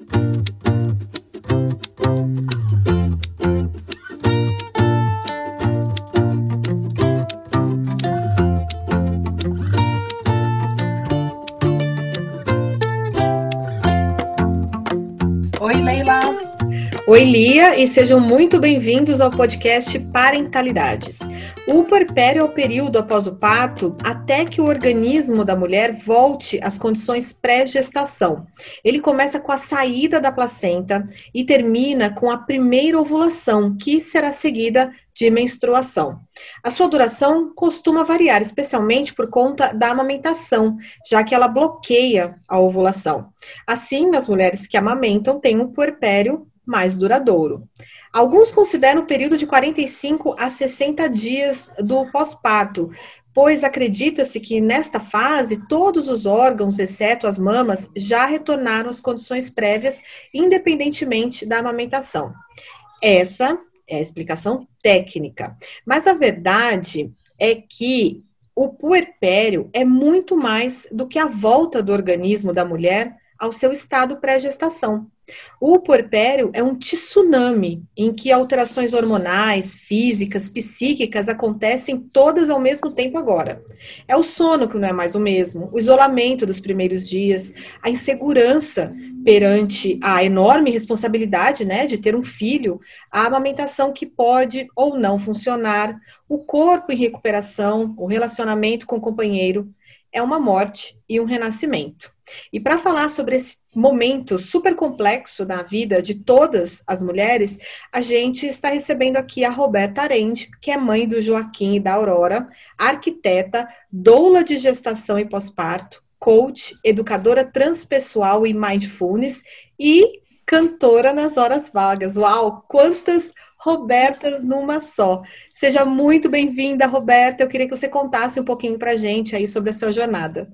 Oi, e sejam muito bem-vindos ao podcast Parentalidades. O puerpério é o período após o parto até que o organismo da mulher volte às condições pré-gestação. Ele começa com a saída da placenta e termina com a primeira ovulação, que será seguida de menstruação. A sua duração costuma variar, especialmente por conta da amamentação, já que ela bloqueia a ovulação. Assim, nas mulheres que amamentam, tem um puerpério mais duradouro. Alguns consideram o período de 45 a 60 dias do pós-parto, pois acredita-se que nesta fase todos os órgãos, exceto as mamas, já retornaram às condições prévias, independentemente da amamentação. Essa é a explicação técnica. Mas a verdade é que o puerpério é muito mais do que a volta do organismo da mulher ao seu estado pré-gestação. O puerpério é um tsunami em que alterações hormonais, físicas, psíquicas acontecem todas ao mesmo tempo agora. É o sono que não é mais o mesmo, o isolamento dos primeiros dias, a insegurança perante a enorme responsabilidade, né, de ter um filho, a amamentação que pode ou não funcionar, o corpo em recuperação, o relacionamento com o companheiro, é uma morte e um renascimento. E para falar sobre esse momento super complexo na vida de todas as mulheres, a gente está recebendo aqui a Roberta Arende, que é mãe do Joaquim e da Aurora, arquiteta, doula de gestação e pós-parto, coach, educadora transpessoal e mindfulness e cantora nas horas vagas. Uau, quantas Robertas numa só. Seja muito bem-vinda, Roberta. Eu queria que você contasse um pouquinho para a gente aí sobre a sua jornada.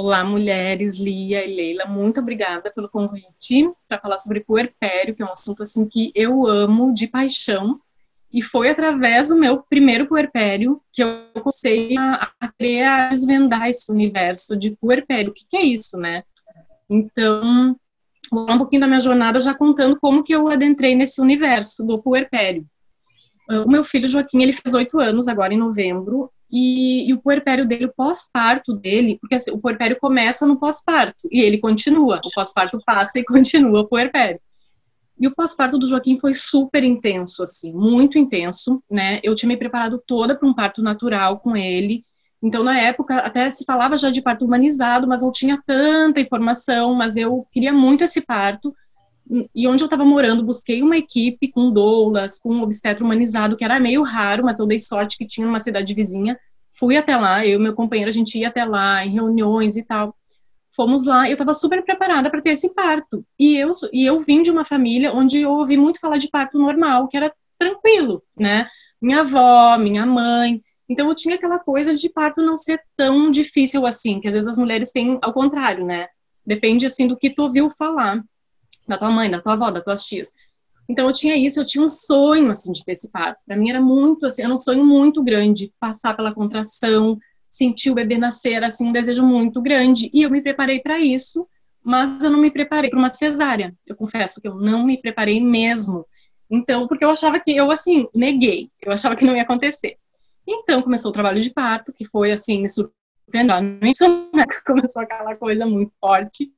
Olá, mulheres, Lia e Leila, muito obrigada pelo convite para falar sobre puerpério, que é um assunto assim que eu amo de paixão. E foi através do meu primeiro puerpério que eu comecei a, a querer a desvendar esse universo de puerpério. O que, que é isso, né? Então, vou falar um pouquinho da minha jornada já contando como que eu adentrei nesse universo do puerpério. O meu filho Joaquim, ele fez oito anos agora em novembro, e, e o puerpério dele, o pós-parto dele, porque assim, o puerpério começa no pós-parto e ele continua, o pós-parto passa e continua o puerpério. E o pós-parto do Joaquim foi super intenso, assim, muito intenso, né? Eu tinha me preparado toda para um parto natural com ele. Então, na época, até se falava já de parto humanizado, mas não tinha tanta informação, mas eu queria muito esse parto. E onde eu estava morando, busquei uma equipe com doulas, com um obstetra humanizado, que era meio raro, mas eu dei sorte que tinha uma cidade vizinha. Fui até lá, eu e meu companheiro, a gente ia até lá, em reuniões e tal. Fomos lá, eu estava super preparada para ter esse parto. E eu, e eu vim de uma família onde eu ouvi muito falar de parto normal, que era tranquilo, né? Minha avó, minha mãe. Então eu tinha aquela coisa de parto não ser tão difícil assim, que às vezes as mulheres têm ao contrário, né? Depende assim do que tu ouviu falar da tua mãe, da tua avó, das tuas tias. Então eu tinha isso, eu tinha um sonho assim de ter esse parto. Para mim era muito assim, era um sonho muito grande, passar pela contração, sentir o bebê nascer, assim, um desejo muito grande. E eu me preparei para isso, mas eu não me preparei para uma cesárea. Eu confesso que eu não me preparei mesmo. Então, porque eu achava que eu assim, neguei. Eu achava que não ia acontecer. Então começou o trabalho de parto, que foi assim, me surpreendendo. Isso né? começou aquela coisa muito forte.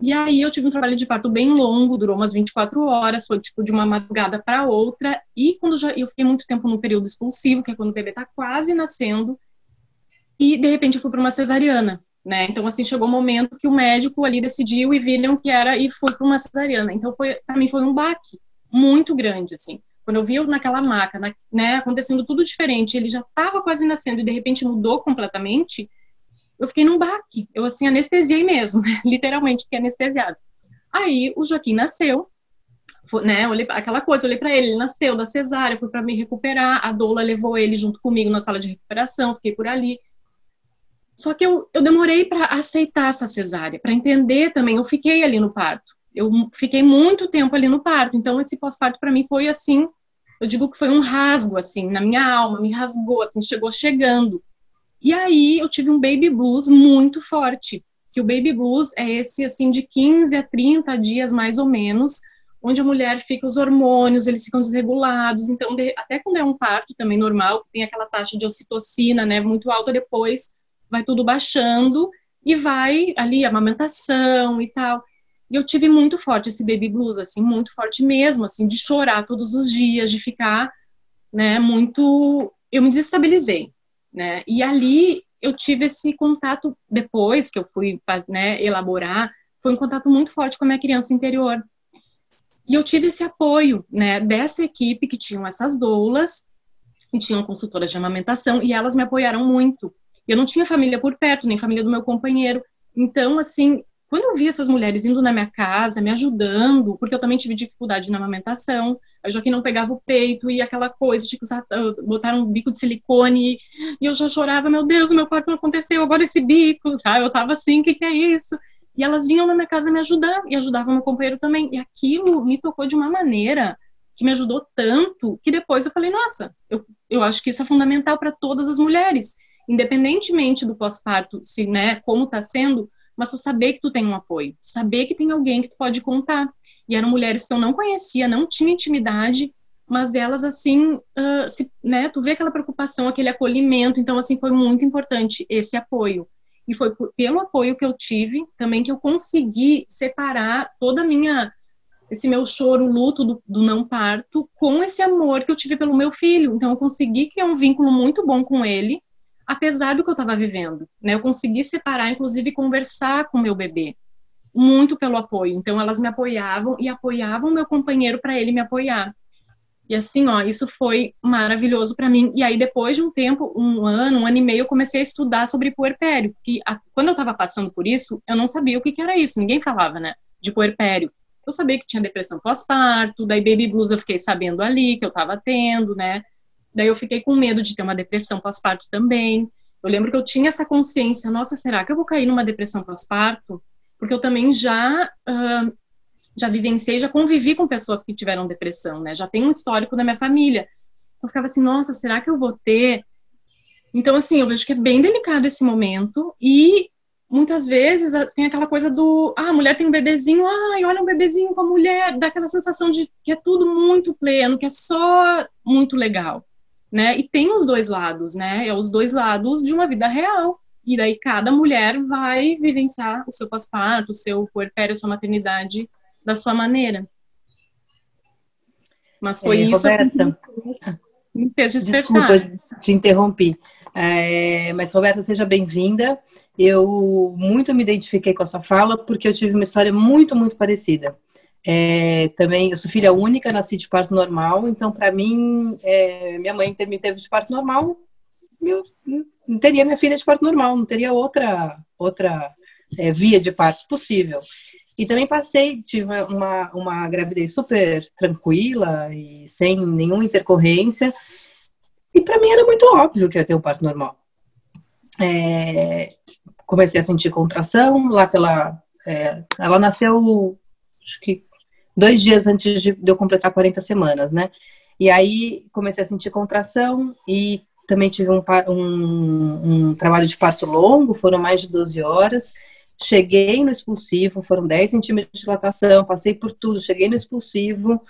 E aí eu tive um trabalho de parto bem longo, durou umas 24 horas, foi tipo de uma madrugada para outra. E quando já, eu fiquei muito tempo no período expulsivo, que é quando o bebê está quase nascendo, e de repente eu fui para uma cesariana, né? Então assim chegou o um momento que o médico ali decidiu e viram que era e fui para uma cesariana. Então foi para mim foi um baque muito grande assim. Quando eu vi eu naquela maca, na, né, acontecendo tudo diferente, ele já estava quase nascendo e de repente mudou completamente eu fiquei num baque. Eu, assim, anestesiei mesmo, literalmente, fiquei anestesiada. Aí o Joaquim nasceu, né? Olhei aquela coisa, olhei para ele, ele nasceu da cesárea, foi para me recuperar. A doula levou ele junto comigo na sala de recuperação, fiquei por ali. Só que eu, eu demorei para aceitar essa cesárea, para entender também. Eu fiquei ali no parto. Eu fiquei muito tempo ali no parto. Então esse pós-parto para mim foi assim, eu digo que foi um rasgo assim na minha alma, me rasgou assim, chegou chegando. E aí eu tive um baby blues muito forte. que o baby blues é esse assim de 15 a 30 dias mais ou menos, onde a mulher fica os hormônios, eles ficam desregulados, então de, até quando é um parto também normal, tem aquela taxa de ocitocina, né, muito alta depois, vai tudo baixando e vai ali a amamentação e tal. E eu tive muito forte esse baby blues, assim, muito forte mesmo, assim, de chorar todos os dias, de ficar, né, muito. Eu me desestabilizei, né? E ali eu tive esse contato depois que eu fui, né, elaborar, foi um contato muito forte com a minha criança interior. E eu tive esse apoio, né, dessa equipe que tinham essas doulas, que tinham consultoras de amamentação, e elas me apoiaram muito. Eu não tinha família por perto, nem família do meu companheiro. Então, assim, quando eu vi essas mulheres indo na minha casa, me ajudando, porque eu também tive dificuldade na amamentação, a Joaquim não pegava o peito e aquela coisa, tipo, botaram um bico de silicone e eu já chorava, meu Deus, meu parto não aconteceu, agora esse bico, sabe? Eu tava assim, o que, que é isso? E elas vinham na minha casa me ajudar e ajudavam meu companheiro também. E aquilo me tocou de uma maneira que me ajudou tanto que depois eu falei, nossa, eu, eu acho que isso é fundamental para todas as mulheres, independentemente do pós-parto, se, né, como está sendo, mas tu saber que tu tem um apoio, saber que tem alguém que tu pode contar. E eram mulheres que eu não conhecia, não tinha intimidade, mas elas assim, uh, se, né, tu vê aquela preocupação, aquele acolhimento, então assim foi muito importante esse apoio. E foi por, pelo apoio que eu tive também que eu consegui separar toda a minha esse meu choro, luto do, do não parto, com esse amor que eu tive pelo meu filho. Então eu consegui criar um vínculo muito bom com ele apesar do que eu estava vivendo. Né? Eu consegui separar, inclusive, conversar com meu bebê, muito pelo apoio. Então, elas me apoiavam e apoiavam meu companheiro para ele me apoiar. E assim, ó, isso foi maravilhoso para mim. E aí, depois de um tempo, um ano, um ano e meio, eu comecei a estudar sobre puerpério. Que quando eu estava passando por isso, eu não sabia o que, que era isso. Ninguém falava, né, de puerpério. Eu sabia que tinha depressão pós-parto, daí baby blues eu fiquei sabendo ali que eu estava tendo, né? Daí eu fiquei com medo de ter uma depressão pós-parto também. Eu lembro que eu tinha essa consciência, nossa, será que eu vou cair numa depressão pós-parto? Porque eu também já uh, já vivenciei, já convivi com pessoas que tiveram depressão, né? Já tem um histórico da minha família. Eu ficava assim, nossa, será que eu vou ter? Então, assim, eu vejo que é bem delicado esse momento e muitas vezes tem aquela coisa do, ah, a mulher tem um bebezinho, ai, olha um bebezinho com a mulher, dá aquela sensação de que é tudo muito pleno, que é só muito legal né? E tem os dois lados, né? É os dois lados de uma vida real. E daí cada mulher vai vivenciar o seu pós-parto, o seu puerpério, a sua maternidade da sua maneira. Mas foi é, isso Roberta, assim, que me fez despertar. Desculpa, te interrompi. É, mas, Roberta, seja bem-vinda. Eu muito me identifiquei com a sua fala, porque eu tive uma história muito, muito parecida. É, também, eu sou filha única, nasci de parto normal, então para mim, é, minha mãe me teve de parto normal, eu não teria minha filha de parto normal, não teria outra outra é, via de parto possível. E também passei, tive uma, uma gravidez super tranquila e sem nenhuma intercorrência. E para mim era muito óbvio que eu ia ter um parto normal. É, comecei a sentir contração lá pela. É, ela nasceu, acho que dois dias antes de, eu completar 40 semanas, né? E aí comecei a sentir contração e também tive um, um, um, trabalho de parto longo, foram mais de 12 horas. Cheguei no expulsivo, foram 10 centímetros de dilatação, passei por tudo, cheguei no expulsivo,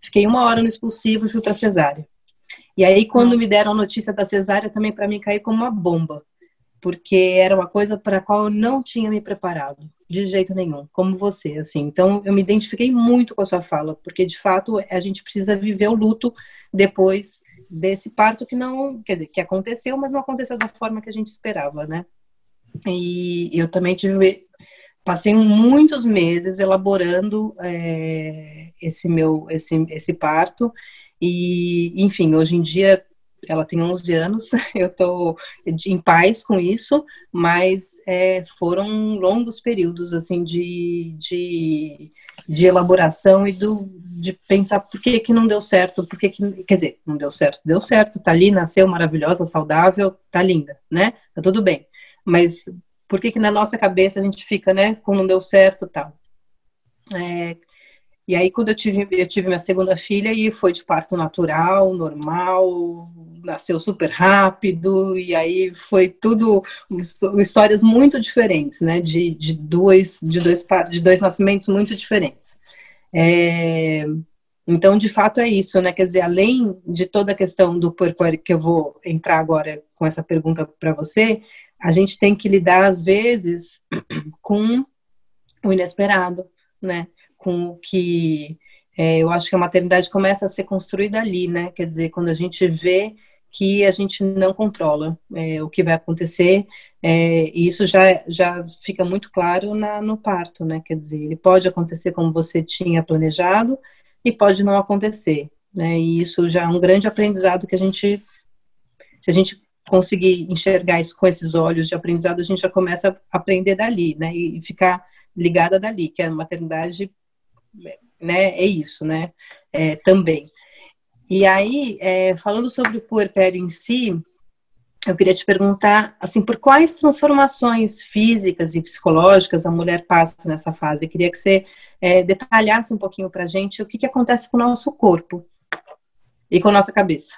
fiquei uma hora no expulsivo e fui para cesárea. E aí, quando me deram a notícia da cesárea, também para mim caiu como uma bomba, porque era uma coisa para a qual eu não tinha me preparado de jeito nenhum, como você, assim. Então, eu me identifiquei muito com a sua fala, porque de fato a gente precisa viver o luto depois desse parto que não, quer dizer, que aconteceu, mas não aconteceu da forma que a gente esperava, né? E eu também tive, passei muitos meses elaborando é, esse meu, esse, esse parto. E, enfim, hoje em dia ela tem 11 anos, eu estou em paz com isso, mas é, foram longos períodos assim de, de, de, elaboração e do, de pensar por que, que não deu certo, por que, que quer dizer, não deu certo, deu certo, tá ali, nasceu maravilhosa, saudável, tá linda, né? Tá tudo bem. Mas por que que na nossa cabeça a gente fica, né, com não deu certo tal? É, E aí, quando eu tive, eu tive minha segunda filha, e foi de parto natural, normal, nasceu super rápido, e aí foi tudo histórias muito diferentes, né? De, de, dois, de, dois, de dois nascimentos muito diferentes. É, então, de fato, é isso, né? Quer dizer, além de toda a questão do puerpério, que eu vou entrar agora com essa pergunta para você, a gente tem que lidar, às vezes, com o inesperado, né? Com o que é, eu acho que a maternidade começa a ser construída ali, né? Quer dizer, quando a gente vê que a gente não controla é, o que vai acontecer, é, e isso já, já fica muito claro na, no parto, né? Quer dizer, ele pode acontecer como você tinha planejado e pode não acontecer, né? E isso já é um grande aprendizado que a gente, se a gente conseguir enxergar isso com esses olhos de aprendizado, a gente já começa a aprender dali, né? E ficar ligada dali, que a maternidade né? É isso, né? É, também. E aí, é, falando sobre o puerpério em si, eu queria te perguntar, assim, por quais transformações físicas e psicológicas a mulher passa nessa fase? Eu queria que você é, detalhasse um pouquinho para gente o que, que acontece com o nosso corpo e com a nossa cabeça.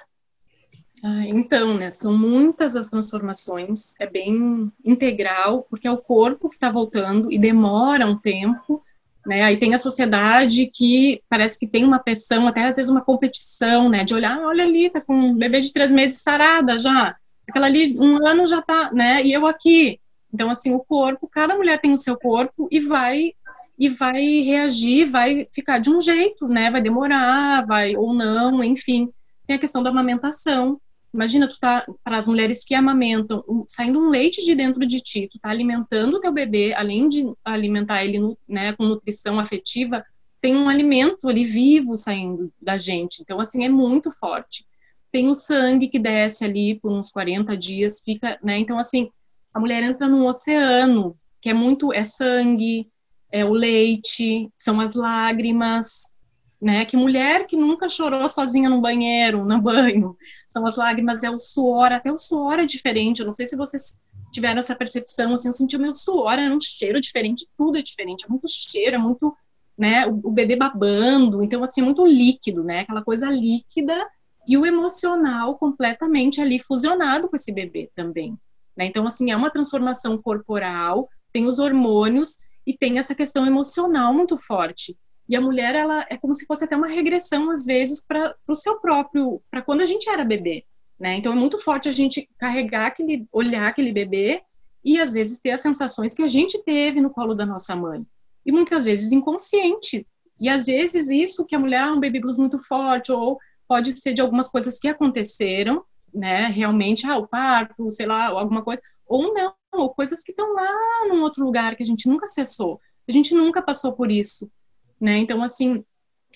Ah, então, né, são muitas as transformações, é bem integral, porque é o corpo que está voltando e demora um tempo né? Aí tem a sociedade que parece que tem uma pressão, até às vezes uma competição, né? De olhar, olha ali, tá com um bebê de três meses sarada já, aquela ali um ano já tá, né? E eu aqui. Então assim, o corpo, cada mulher tem o seu corpo e vai e vai reagir, vai ficar de um jeito, né? Vai demorar, vai ou não, enfim. Tem a questão da amamentação, Imagina, tu tá, para as mulheres que amamentam, um, saindo um leite de dentro de ti, tu tá alimentando o teu bebê, além de alimentar ele né, com nutrição afetiva, tem um alimento ali vivo saindo da gente. Então, assim, é muito forte. Tem o sangue que desce ali por uns 40 dias, fica, né? Então, assim, a mulher entra num oceano, que é muito, é sangue, é o leite, são as lágrimas, né? Que mulher que nunca chorou sozinha no banheiro, no banho, são as lágrimas, é o suor, até o suor é diferente. Eu não sei se vocês tiveram essa percepção, assim, eu senti o meu suor, é um cheiro diferente, tudo é diferente, é muito cheiro, é muito, né? O, o bebê babando, então assim, muito líquido, né? Aquela coisa líquida e o emocional completamente ali fusionado com esse bebê também. Né? Então, assim, é uma transformação corporal, tem os hormônios e tem essa questão emocional muito forte. E a mulher, ela é como se fosse até uma regressão, às vezes, para o seu próprio, para quando a gente era bebê, né? Então é muito forte a gente carregar aquele, olhar aquele bebê e às vezes ter as sensações que a gente teve no colo da nossa mãe. E muitas vezes inconsciente. E às vezes isso que a mulher é um baby blues muito forte, ou pode ser de algumas coisas que aconteceram, né? Realmente, ah, o parto, sei lá, alguma coisa, ou não, ou coisas que estão lá num outro lugar que a gente nunca acessou. A gente nunca passou por isso né? Então, assim,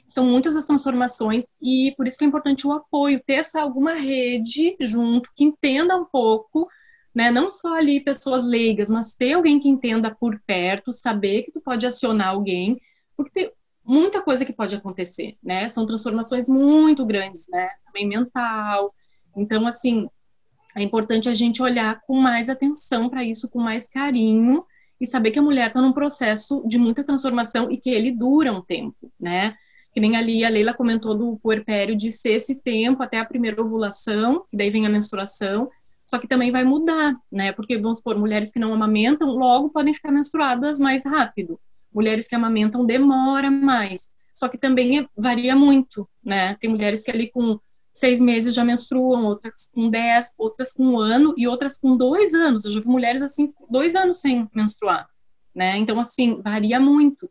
são muitas as transformações e por isso que é importante o apoio, ter essa alguma rede junto que entenda um pouco, né? Não só ali pessoas leigas, mas ter alguém que entenda por perto, saber que tu pode acionar alguém, porque tem muita coisa que pode acontecer, né? São transformações muito grandes, né? Também mental. Então, assim, é importante a gente olhar com mais atenção para isso, com mais carinho, e saber que a mulher está num processo de muita transformação e que ele dura um tempo, né? Que nem ali a Leila comentou do puerpério de ser esse tempo até a primeira ovulação, que daí vem a menstruação, só que também vai mudar, né? Porque, vamos supor, mulheres que não amamentam logo podem ficar menstruadas mais rápido. Mulheres que amamentam demora mais. Só que também varia muito, né? Tem mulheres que ali com seis meses já menstruam, outras com dez, outras com um ano e outras com dois anos. Eu já vi mulheres assim, dois anos sem menstruar, né? Então, assim, varia muito.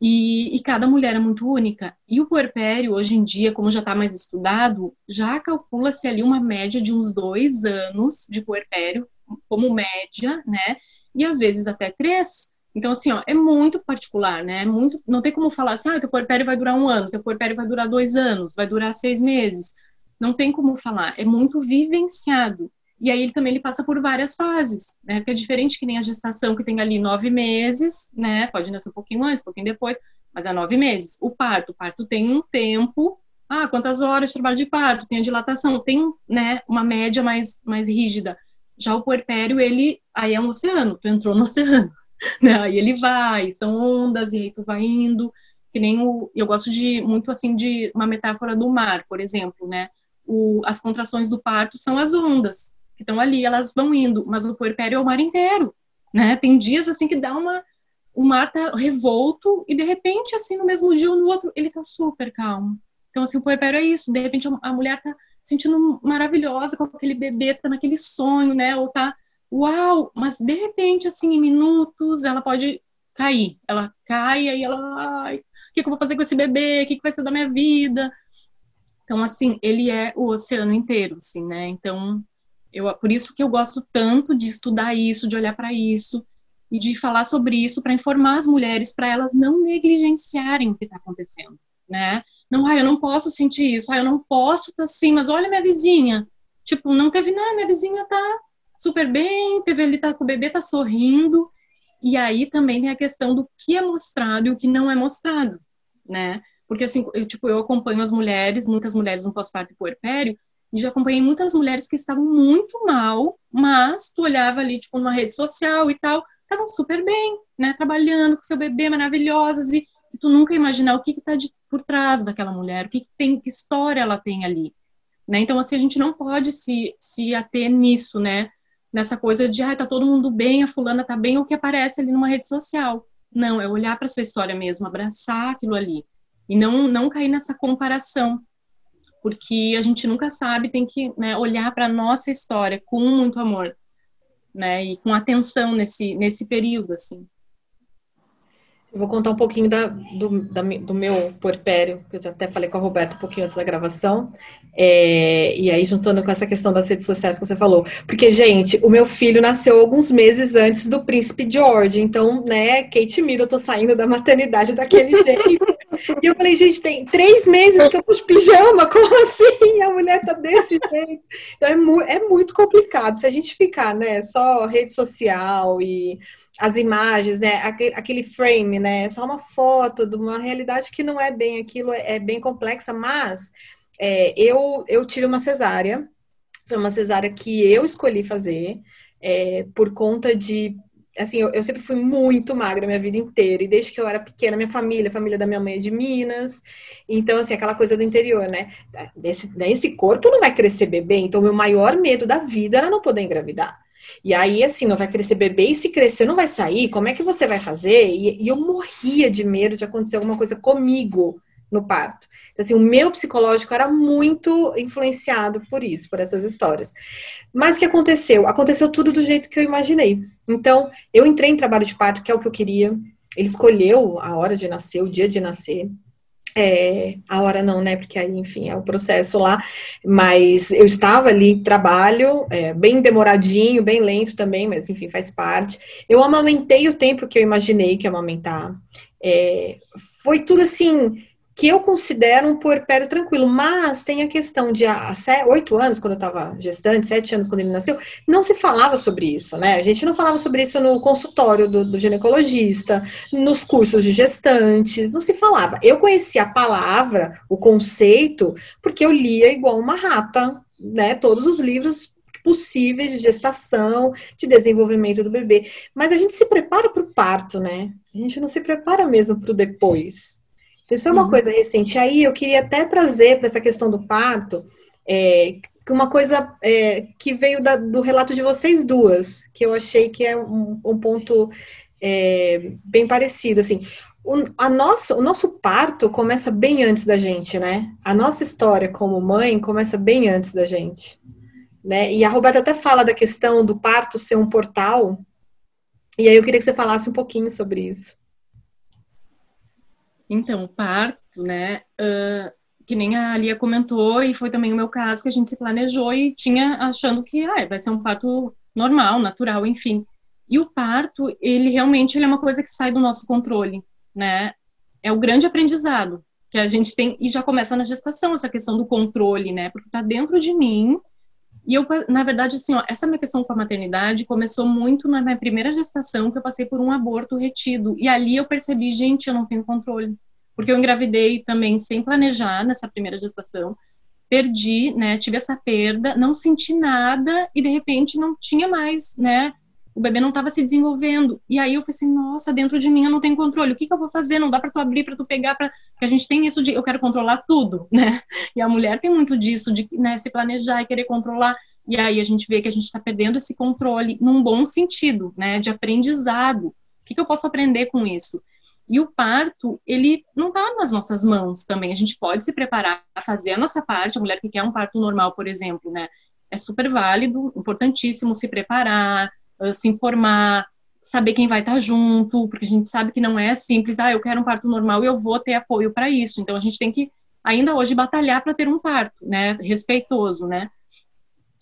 E, e cada mulher é muito única. E o puerpério, hoje em dia, como já está mais estudado, já calcula-se ali uma média de uns dois anos de puerpério, como média, né? E às vezes até três. Então, assim, ó, é muito particular, né? Muito, não tem como falar assim, ah, teu puerpério vai durar um ano, teu puerpério vai durar dois anos, vai durar seis meses. Não tem como falar, é muito vivenciado. E aí ele também ele passa por várias fases, né? Porque é diferente que nem a gestação que tem ali nove meses, né? Pode nascer um pouquinho antes, um pouquinho depois, mas é nove meses. O parto, o parto tem um tempo, ah, quantas horas de trabalho de parto, tem a dilatação, tem, né, uma média mais, mais rígida. Já o puerpério, ele, aí é um oceano, tu entrou no oceano. né? Aí ele vai, são ondas, e aí tu vai indo. que nem o, eu gosto de muito assim de uma metáfora do mar, por exemplo, né? O, as contrações do parto são as ondas que estão ali, elas vão indo, mas o puerpério é o mar inteiro, né? Tem dias assim que dá uma o mar tá revolto e de repente assim no mesmo dia ou no outro ele tá super calmo. Então assim o puerpério é isso, de repente a mulher tá sentindo maravilhosa com aquele bebê, tá naquele sonho, né? Ou tá uau, mas de repente assim em minutos ela pode cair. Ela cai e ela, ai, o que, que eu vou fazer com esse bebê? O que, que vai ser da minha vida? Então, assim, ele é o oceano inteiro, assim, né? Então, eu, por isso que eu gosto tanto de estudar isso, de olhar para isso e de falar sobre isso para informar as mulheres, para elas não negligenciarem o que está acontecendo, né? Não, ah, eu não posso sentir isso, ah, eu não posso estar tá assim, mas olha minha vizinha. Tipo, não teve nada, minha vizinha tá super bem, teve ele tá com o bebê, tá sorrindo. E aí também tem a questão do que é mostrado e o que não é mostrado, né? Porque assim, eu, tipo, eu acompanho as mulheres, muitas mulheres no pós-parto e puerpério, e já acompanhei muitas mulheres que estavam muito mal, mas tu olhava ali, tipo, numa rede social e tal, estavam super bem, né? Trabalhando com seu bebê, maravilhosas, e, tu nunca imaginar o que está por trás daquela mulher, o que, que, tem, que história ela tem ali. Né? Então, assim, a gente não pode se, se ater nisso, né? Nessa coisa de, ah, tá todo mundo bem, a fulana tá bem, o que aparece ali numa rede social. Não, é olhar para sua história mesmo, abraçar aquilo ali. E não, não cair nessa comparação. Porque a gente nunca sabe, tem que né, olhar para nossa história com muito amor, né? E com atenção nesse, nesse período, assim. Eu vou contar um pouquinho da, do, da, do meu porpério, que eu já até falei com a Roberta um pouquinho antes da gravação. É, e aí, juntando com essa questão das redes sociais que você falou. Porque, gente, o meu filho nasceu alguns meses antes do príncipe George. Então, né, Kate Middleton saindo da maternidade daquele jeito. e eu falei, gente, tem três meses que eu de pijama, como assim? A mulher tá desse jeito. Então, é, mu é muito complicado. Se a gente ficar, né, só rede social e as imagens, né? Aquele frame, né? Só uma foto de uma realidade que não é bem aquilo, é, é bem complexa, mas é, eu, eu tive uma cesárea, foi uma cesárea que eu escolhi fazer é, por conta de. Assim, eu, eu, sempre fui muito magra minha vida inteira, e desde que eu era pequena, minha família, a família da minha mãe é de Minas, então, assim, aquela coisa do interior, né? Nesse, nesse corpo não vai crescer bebê, então, meu maior medo da vida era não poder engravidar. E aí, assim, não vai crescer bebê e se crescer não vai sair, como é que você vai fazer? E, e eu morria de medo de acontecer alguma coisa comigo no parto. Então, assim, o meu psicológico era muito influenciado por isso, por essas histórias. Mas o que aconteceu? Aconteceu tudo do jeito que eu imaginei. Então, eu entrei em trabalho de parto, que é o que eu queria. Ele escolheu a hora de nascer, o dia de nascer. É, a hora não, né? Porque aí, enfim, é o processo lá. Mas eu estava ali, trabalho, é, bem demoradinho, bem lento também, mas enfim, faz parte. Eu amamentei o tempo que eu imaginei que ia amamentar. É, foi tudo assim que eu considero um puerpério tranquilo, mas tem a questão de há oito anos, quando eu estava gestante, sete anos quando ele nasceu, não se falava sobre isso, né? A gente não falava sobre isso no consultório do, do ginecologista, nos cursos de gestantes, não se falava. Eu conhecia a palavra, o conceito, porque eu lia igual uma rata, né? Todos os livros possíveis de gestação, de desenvolvimento do bebê. Mas a gente se prepara para o parto, né? A gente não se prepara mesmo para o depois. Então, isso é uma uhum. coisa recente. Aí eu queria até trazer para essa questão do parto é, uma coisa é, que veio da, do relato de vocês duas, que eu achei que é um, um ponto é, bem parecido. Assim, o, a nossa, o nosso parto começa bem antes da gente, né? A nossa história como mãe começa bem antes da gente. Né? E a Roberta até fala da questão do parto ser um portal. E aí eu queria que você falasse um pouquinho sobre isso. Então, o parto, né, uh, que nem a Lia comentou, e foi também o meu caso, que a gente se planejou e tinha achando que ah, vai ser um parto normal, natural, enfim. E o parto, ele realmente ele é uma coisa que sai do nosso controle, né? É o grande aprendizado que a gente tem, e já começa na gestação, essa questão do controle, né? Porque tá dentro de mim, e eu, na verdade, assim, ó, essa minha questão com a maternidade começou muito na minha primeira gestação, que eu passei por um aborto retido. E ali eu percebi, gente, eu não tenho controle. Porque eu engravidei também sem planejar nessa primeira gestação. Perdi, né? Tive essa perda, não senti nada e de repente não tinha mais, né? O bebê não estava se desenvolvendo. E aí eu pensei, nossa, dentro de mim eu não tenho controle. O que, que eu vou fazer? Não dá para tu abrir, para tu pegar, para que a gente tem isso de eu quero controlar tudo, né? E a mulher tem muito disso de né, se planejar e querer controlar. E aí a gente vê que a gente está perdendo esse controle num bom sentido, né? De aprendizado. O que, que eu posso aprender com isso? E o parto, ele não está nas nossas mãos também. A gente pode se preparar fazer a nossa parte. A mulher que quer um parto normal, por exemplo, né? É super válido, importantíssimo se preparar, se informar, saber quem vai estar junto, porque a gente sabe que não é simples, ah, eu quero um parto normal e eu vou ter apoio para isso. Então a gente tem que ainda hoje batalhar para ter um parto, né, respeitoso, né?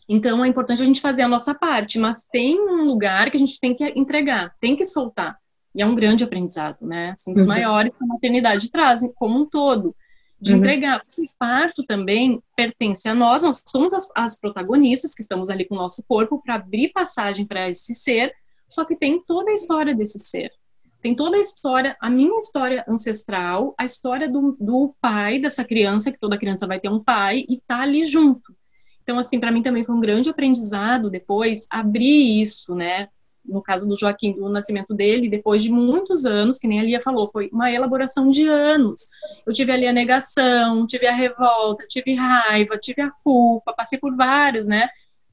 Então é importante a gente fazer a nossa parte, mas tem um lugar que a gente tem que entregar, tem que soltar. E é um grande aprendizado, né? Assim, dos uhum. maiores que a maternidade traz como um todo de uhum. entregar. O parto também pertence a nós, nós somos as, as protagonistas que estamos ali com o nosso corpo para abrir passagem para esse ser, só que tem toda a história desse ser. Tem toda a história, a minha história ancestral, a história do, do pai dessa criança, que toda criança vai ter um pai, e tá ali junto. Então, assim, para mim também foi um grande aprendizado depois abrir isso, né? No caso do Joaquim, do nascimento dele, depois de muitos anos, que nem a Lia falou, foi uma elaboração de anos. Eu tive ali a negação, tive a revolta, tive raiva, tive a culpa, passei por vários, né?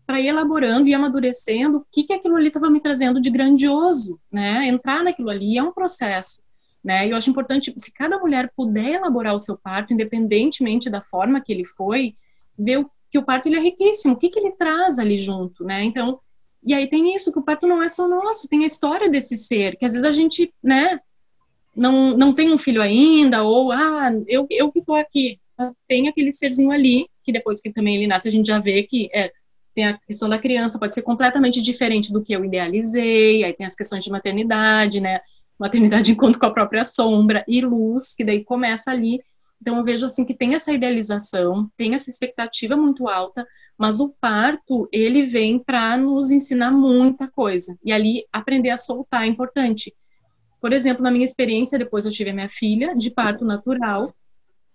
Para ir elaborando e amadurecendo o que, que aquilo ali estava me trazendo de grandioso, né? Entrar naquilo ali é um processo. Né? E eu acho importante, se cada mulher puder elaborar o seu parto, independentemente da forma que ele foi, ver que o parto ele é riquíssimo, o que, que ele traz ali junto, né? Então, e aí tem isso, que o parto não é só nosso, tem a história desse ser, que às vezes a gente, né, não, não tem um filho ainda, ou, ah, eu, eu que tô aqui. Mas tem aquele serzinho ali, que depois que também ele nasce, a gente já vê que é, tem a questão da criança, pode ser completamente diferente do que eu idealizei, aí tem as questões de maternidade, né, maternidade encontro com a própria sombra e luz, que daí começa ali. Então eu vejo assim que tem essa idealização, tem essa expectativa muito alta, mas o parto, ele vem para nos ensinar muita coisa. E ali, aprender a soltar é importante. Por exemplo, na minha experiência, depois eu tive a minha filha de parto natural.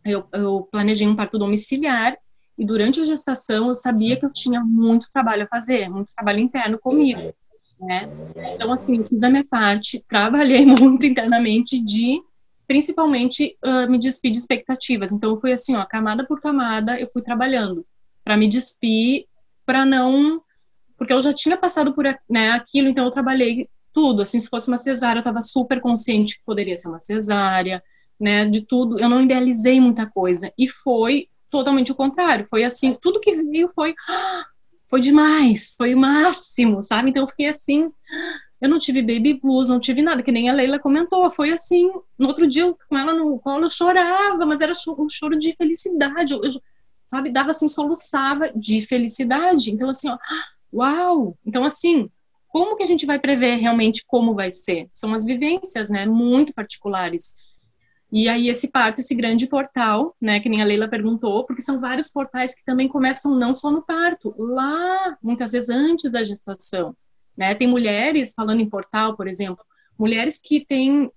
Eu, eu planejei um parto domiciliar e durante a gestação eu sabia que eu tinha muito trabalho a fazer, muito trabalho interno comigo. Né? Então, assim, fiz a minha parte, trabalhei muito internamente de, principalmente, uh, me despir de expectativas. Então, foi assim, ó, camada por camada, eu fui trabalhando para me despir, para não. Porque eu já tinha passado por né, aquilo, então eu trabalhei tudo. Assim, se fosse uma cesárea, eu estava super consciente que poderia ser uma cesárea, né, de tudo. Eu não idealizei muita coisa. E foi totalmente o contrário. Foi assim, tudo que veio foi. Foi demais, foi o máximo, sabe? Então eu fiquei assim. Eu não tive baby blues, não tive nada, que nem a Leila comentou. Foi assim, no outro dia, com ela no colo, eu chorava, mas era um choro de felicidade. Eu, eu, sabe? Dava assim, soluçava de felicidade. Então, assim, ó, uau! Então, assim, como que a gente vai prever realmente como vai ser? São as vivências, né? Muito particulares. E aí esse parto, esse grande portal, né, que nem a Leila perguntou, porque são vários portais que também começam não só no parto, lá, muitas vezes antes da gestação, né? Tem mulheres, falando em portal, por exemplo, mulheres que têm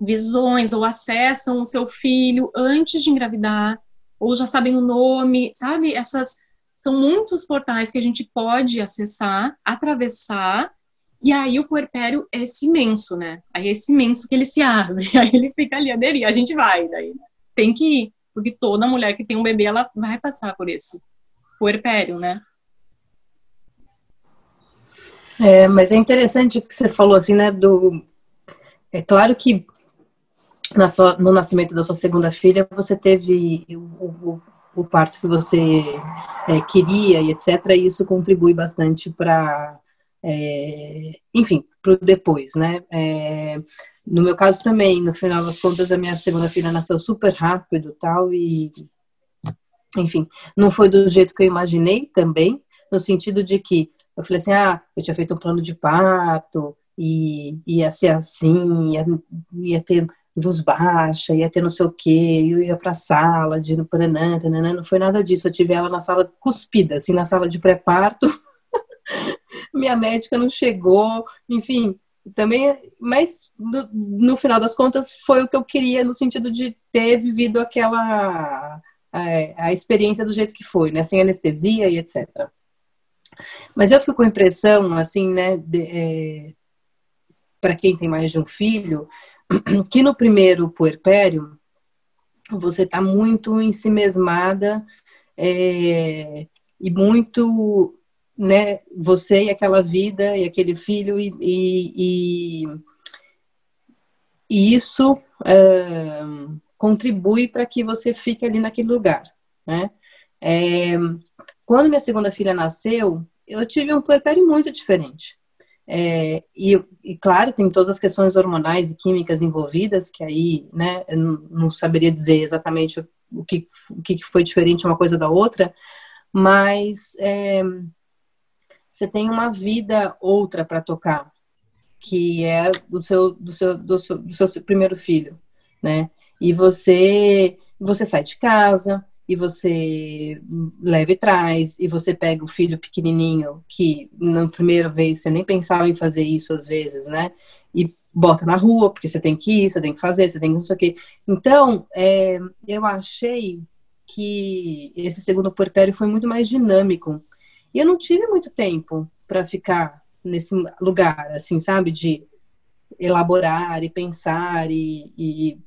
visões ou acessam o seu filho antes de engravidar, ou já sabem o nome, sabe? Essas são muitos portais que a gente pode acessar, atravessar, e aí o puerpério é esse imenso, né? Aí é esse imenso que ele se abre, aí ele fica ali aderir, a gente vai daí. Né? Tem que ir, porque toda mulher que tem um bebê, ela vai passar por esse puerpério, né? É, mas é interessante o que você falou, assim, né, do... É claro que sua, no nascimento da sua segunda filha, você teve o, o, o parto que você é, queria e etc. E isso contribui bastante para, é, enfim, para o depois, né? É, no meu caso também, no final das contas, a minha segunda filha nasceu super rápido tal e, enfim, não foi do jeito que eu imaginei também, no sentido de que eu falei assim, ah, eu tinha feito um plano de parto e ia ser assim, ia, ia ter luz baixa, ia ter não sei o quê, eu ia pra sala de no Paranã, não foi nada disso. Eu tive ela na sala cuspida, assim, na sala de pré-parto. Minha médica não chegou, enfim, também, mas no, no, final das contas foi o que eu queria no sentido de ter vivido aquela a, a experiência do jeito que foi, né, sem anestesia e etc. Mas eu fico com a impressão, assim, né, é, para quem tem mais de um filho, que no primeiro puerpério você está muito ensimesmada é, e muito, né, você e aquela vida e aquele filho e, e, e, e isso é, contribui para que você fique ali naquele lugar, né? É, quando minha segunda filha nasceu, eu tive um puerpério muito diferente. É, e, e, claro, tem todas as questões hormonais e químicas envolvidas, que aí, né, eu não saberia dizer exatamente o que, o que foi diferente uma coisa da outra, mas é, você tem uma vida outra para tocar, que é do seu, do seu, do seu, do seu primeiro filho, né? E você, você sai de casa, e você leva e traz, e você pega o filho pequenininho, que na primeira vez você nem pensava em fazer isso às vezes, né? E bota na rua, porque você tem que ir, você tem que fazer, você tem que não sei o quê. Então, é, eu achei que esse segundo puerpério foi muito mais dinâmico. E eu não tive muito tempo para ficar nesse lugar, assim, sabe? De elaborar e pensar e, e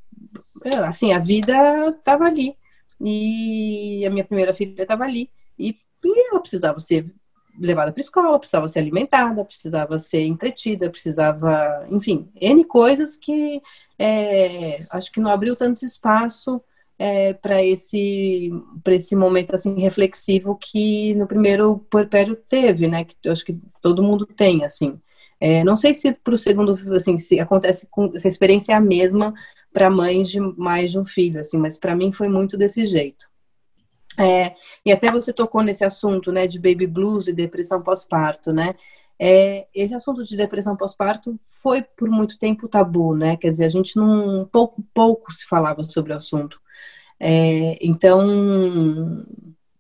assim, a vida estava ali e a minha primeira filha estava ali. E, e ela precisava ser levada para escola, precisava ser alimentada, precisava ser entretida, precisava, enfim, N coisas que é, acho que não abriu tanto espaço é, para esse para esse momento assim reflexivo que no primeiro puerpério teve, né? Que eu acho que todo mundo tem, assim. É, não sei se para o segundo, assim, se acontece com se a experiência é a mesma para mães de mais de um filho, assim, mas para mim foi muito desse jeito. É, e até você tocou nesse assunto, né, de baby blues e depressão pós-parto, né? É, esse assunto de depressão pós-parto foi por muito tempo tabu, né? Quer dizer, a gente não pouco pouco se falava sobre o assunto. É, então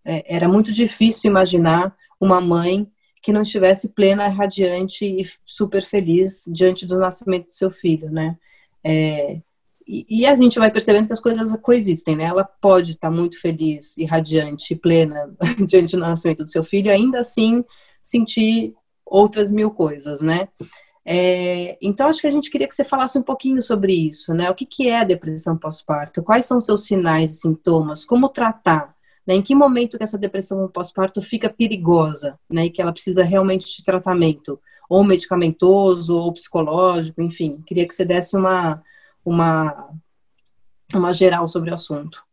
é, era muito difícil imaginar uma mãe que não estivesse plena, radiante e super feliz diante do nascimento do seu filho, né? É, e, a gente vai percebendo que as coisas coexistem, né? Ela pode estar muito feliz e radiante, plena diante do nascimento do seu filho, ainda assim sentir outras mil coisas, né? É, então, acho que a gente queria que você falasse um pouquinho sobre isso, né? O que, que é a depressão pós-parto? Quais são seus sinais e sintomas? Como tratar? Né? Em que momento que essa depressão pós-parto fica perigosa, né? E que ela precisa realmente de tratamento, ou medicamentoso, ou psicológico, enfim. Queria que você desse uma, uma, uma geral sobre o assunto.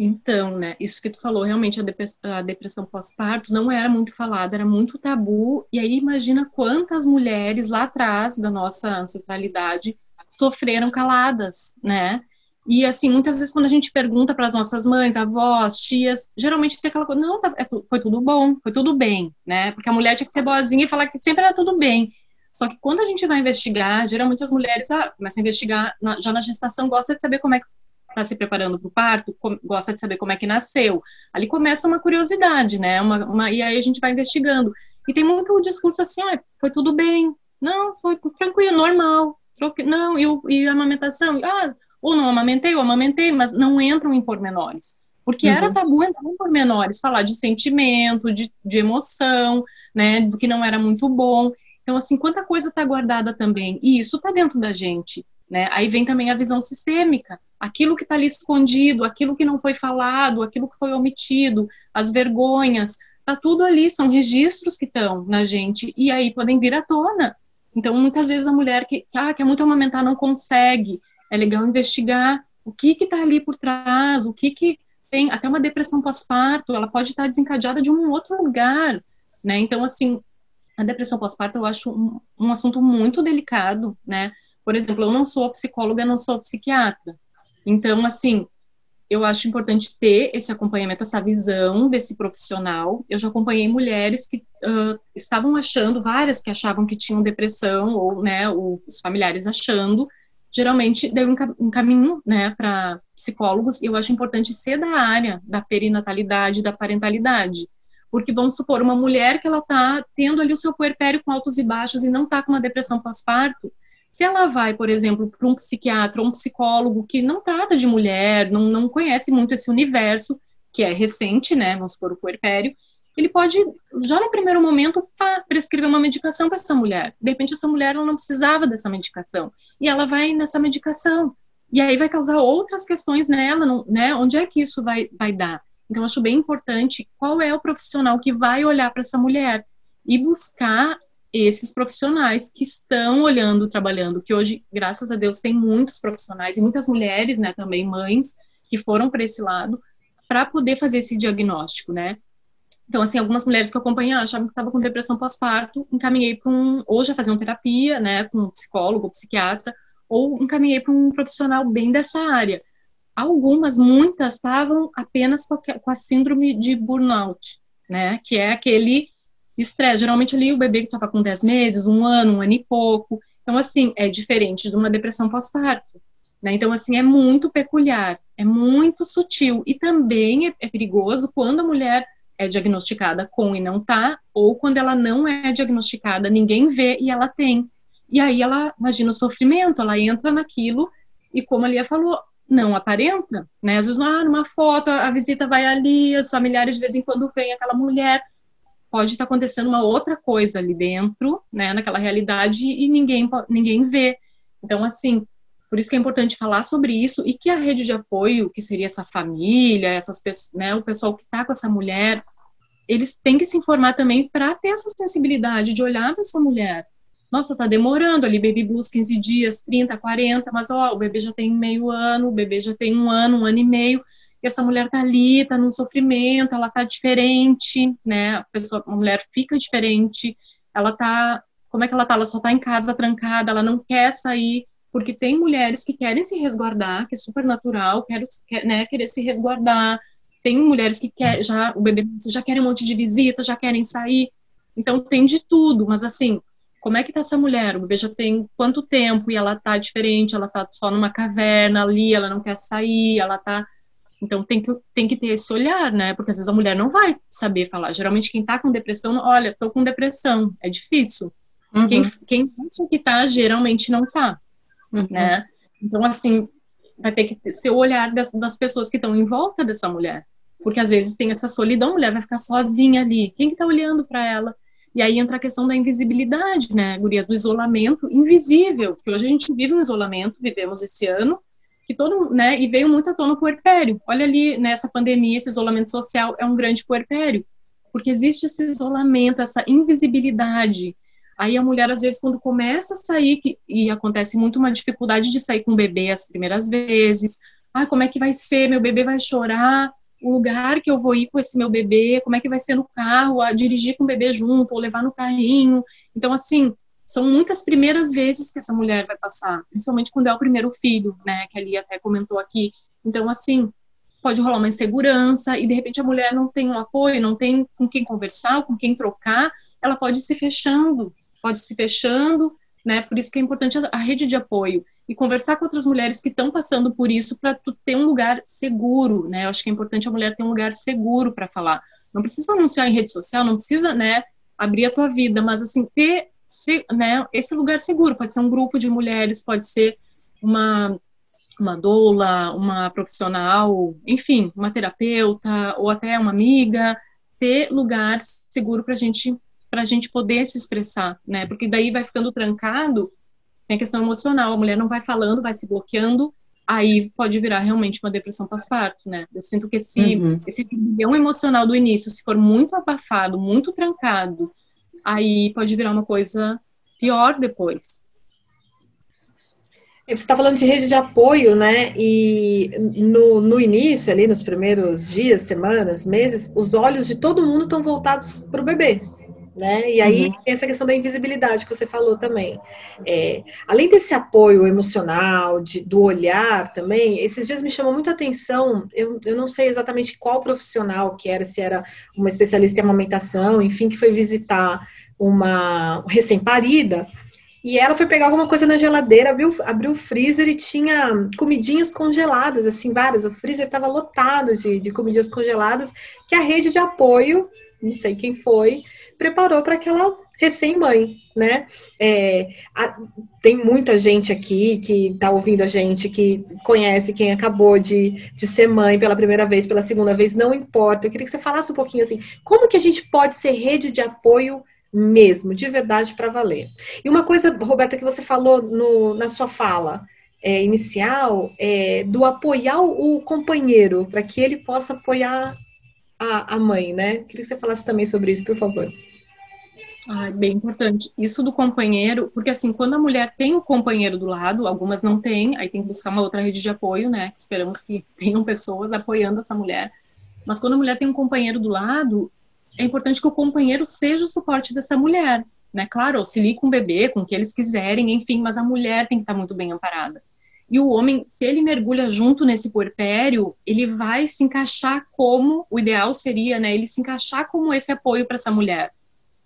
Então, né, isso que tu falou, realmente a depressão pós-parto não era muito falada, era muito tabu, e aí imagina quantas mulheres lá atrás da nossa ancestralidade sofreram caladas, né? E assim, muitas vezes quando a gente pergunta para as nossas mães, avós, tias, geralmente tem aquela coisa, não, tá, é foi tudo bom, foi tudo bem, né? Porque a mulher tinha que ser boazinha e falar que sempre era tudo bem. Só que quando a gente vai investigar, geralmente as mulheres ah, começam a investigar na, já na gestação, gosta de saber como é que está se preparando para o parto, com, gosta de saber como é que nasceu. Ali começa uma curiosidade, né? Uma, uma, e aí a gente vai investigando. E tem muito o discurso assim, ah, foi tudo bem, não, foi tranquilo, normal, não, e, e a amamentação, ah, ou não amamentei, ou amamentei, mas não entram em pormenores. Porque uhum. era tabu entrar em pormenores, falar de sentimento, de, de emoção, né, do que não era muito bom. Então, assim, quanta coisa está guardada também. E isso está dentro da gente. Né? Aí vem também a visão sistêmica. Aquilo que está ali escondido, aquilo que não foi falado, aquilo que foi omitido, as vergonhas, está tudo ali, são registros que estão na gente e aí podem vir à tona. Então, muitas vezes a mulher que ah, quer muito amamentar não consegue. É legal investigar o que que está ali por trás, o que que tem até uma depressão pós-parto, ela pode estar desencadeada de um outro lugar, né? Então, assim, a depressão pós-parto eu acho um, um, assunto muito delicado, né? Por exemplo, eu não sou psicóloga, não sou psiquiatra. Então, assim, eu acho importante ter esse acompanhamento, essa visão desse profissional. Eu já acompanhei mulheres que uh, estavam achando, várias que achavam que tinham depressão, ou, né, os familiares achando. Geralmente, deu um caminho, né, para psicólogos, e eu acho importante ser da área da perinatalidade, da parentalidade porque vamos supor, uma mulher que ela está tendo ali o seu puerpério com altos e baixos e não está com uma depressão pós-parto, se ela vai, por exemplo, para um psiquiatra ou um psicólogo que não trata de mulher, não, não conhece muito esse universo, que é recente, né, vamos supor, o puerpério, ele pode, já no primeiro momento, tá, prescrever uma medicação para essa mulher. De repente, essa mulher ela não precisava dessa medicação. E ela vai nessa medicação. E aí vai causar outras questões nela, não, né? Onde é que isso vai, vai dar? Então, acho bem importante qual é o profissional que vai olhar para essa mulher e buscar esses profissionais que estão olhando, trabalhando, que hoje, graças a Deus, tem muitos profissionais e muitas mulheres, né, também mães, que foram para esse lado, para poder fazer esse diagnóstico, né? Então, assim, algumas mulheres que eu acompanhei achavam que estava com depressão pós-parto, encaminhei para um, ou já faziam terapia, né, com um psicólogo ou psiquiatra, ou encaminhei para um profissional bem dessa área. Algumas, muitas, estavam apenas com a, com a síndrome de burnout, né, que é aquele estresse. Geralmente ali o bebê que estava com 10 meses, um ano, um ano e pouco. Então, assim, é diferente de uma depressão pós-parto. Né? Então, assim, é muito peculiar, é muito sutil. E também é, é perigoso quando a mulher é diagnosticada com e não tá, ou quando ela não é diagnosticada, ninguém vê e ela tem. E aí ela imagina o sofrimento, ela entra naquilo e como a Lia falou, não aparenta, né? Às vezes, ah, numa foto, a visita vai ali, os familiares de vez em quando vêm aquela mulher, pode estar acontecendo uma outra coisa ali dentro, né, naquela realidade e ninguém ninguém vê. Então, assim, por isso que é importante falar sobre isso e que a rede de apoio, que seria essa família, essas pessoas, né, o pessoal que está com essa mulher, eles têm que se informar também para ter essa sensibilidade de olhar para essa mulher. Nossa, tá demorando ali, baby blues 15 dias, 30, 40, mas ó, o bebê já tem meio ano, o bebê já tem um ano, um ano e meio, e essa mulher tá ali, tá num sofrimento, ela tá diferente, né? A pessoa, a mulher fica diferente, ela tá, como é que ela tá? Ela só tá em casa trancada, ela não quer sair, porque tem mulheres que querem se resguardar, que é super natural, quer, quer, né, querer se resguardar. Tem mulheres que quer, já o bebê já querem um monte de visita, já querem sair. Então tem de tudo, mas assim, como é que tá essa mulher? O bebê já tem quanto tempo e ela tá diferente, ela tá só numa caverna ali, ela não quer sair, ela tá então tem que, tem que ter esse olhar, né? Porque às vezes a mulher não vai saber falar. Geralmente quem tá com depressão, olha, tô com depressão, é difícil. Uhum. Quem, quem acha que tá, geralmente não tá, uhum. né? Então, assim, vai ter que ser o olhar das, das pessoas que estão em volta dessa mulher. Porque às vezes tem essa solidão, a mulher vai ficar sozinha ali. Quem que tá olhando para ela? E aí entra a questão da invisibilidade, né, gurias, do isolamento invisível, que hoje a gente vive um isolamento, vivemos esse ano, que todo, né, e veio muito à tona o puerpério. Olha ali, nessa pandemia, esse isolamento social é um grande puerpério, porque existe esse isolamento, essa invisibilidade. Aí a mulher, às vezes, quando começa a sair, que, e acontece muito uma dificuldade de sair com o bebê as primeiras vezes, ah, como é que vai ser? Meu bebê vai chorar, o lugar que eu vou ir com esse meu bebê, como é que vai ser no carro, a dirigir com o bebê junto, ou levar no carrinho. Então, assim, são muitas primeiras vezes que essa mulher vai passar, principalmente quando é o primeiro filho, né, que ali até comentou aqui. Então, assim, pode rolar uma insegurança e de repente a mulher não tem um apoio, não tem com quem conversar, com quem trocar, ela pode se fechando, pode se fechando, né? Por isso que é importante a, a rede de apoio e conversar com outras mulheres que estão passando por isso para tu ter um lugar seguro, né? Eu acho que é importante a mulher ter um lugar seguro para falar. Não precisa anunciar em rede social, não precisa, né, abrir a tua vida, mas assim ter se, né, esse lugar seguro. Pode ser um grupo de mulheres, pode ser uma, uma doula, uma profissional, enfim, uma terapeuta ou até uma amiga, ter lugar seguro para gente, a gente poder se expressar, né? Porque daí vai ficando trancado, tem a questão emocional, a mulher não vai falando, vai se bloqueando, aí pode virar realmente uma depressão pós-parto, né? Eu sinto que esse, uhum. esse turbilhão emocional do início, se for muito abafado, muito trancado, aí pode virar uma coisa pior depois. Você está falando de rede de apoio, né? E no, no início, ali, nos primeiros dias, semanas, meses, os olhos de todo mundo estão voltados para o bebê. Né? E aí uhum. tem essa questão da invisibilidade que você falou também. É, além desse apoio emocional, de, do olhar também, esses dias me chamou muita atenção, eu, eu não sei exatamente qual profissional que era, se era uma especialista em amamentação, enfim, que foi visitar uma recém-parida, e ela foi pegar alguma coisa na geladeira, abriu, abriu o freezer e tinha comidinhas congeladas, assim, várias. O freezer estava lotado de, de comidinhas congeladas que a rede de apoio, não sei quem foi, preparou para aquela recém-mãe, né? É, a, tem muita gente aqui que está ouvindo a gente, que conhece quem acabou de, de ser mãe pela primeira vez, pela segunda vez, não importa. Eu queria que você falasse um pouquinho assim, como que a gente pode ser rede de apoio mesmo, de verdade para valer. E uma coisa, Roberta, que você falou no, na sua fala é, inicial, é, do apoiar o companheiro, para que ele possa apoiar a, a mãe, né? Queria que você falasse também sobre isso, por favor. Ah, bem importante. Isso do companheiro, porque assim, quando a mulher tem o companheiro do lado, algumas não têm, aí tem que buscar uma outra rede de apoio, né? Esperamos que tenham pessoas apoiando essa mulher. Mas quando a mulher tem um companheiro do lado, é importante que o companheiro seja o suporte dessa mulher, né? Claro, auxilie com o bebê, com o que eles quiserem, enfim, mas a mulher tem que estar muito bem amparada. E o homem, se ele mergulha junto nesse puerpério, ele vai se encaixar como, o ideal seria, né, ele se encaixar como esse apoio para essa mulher,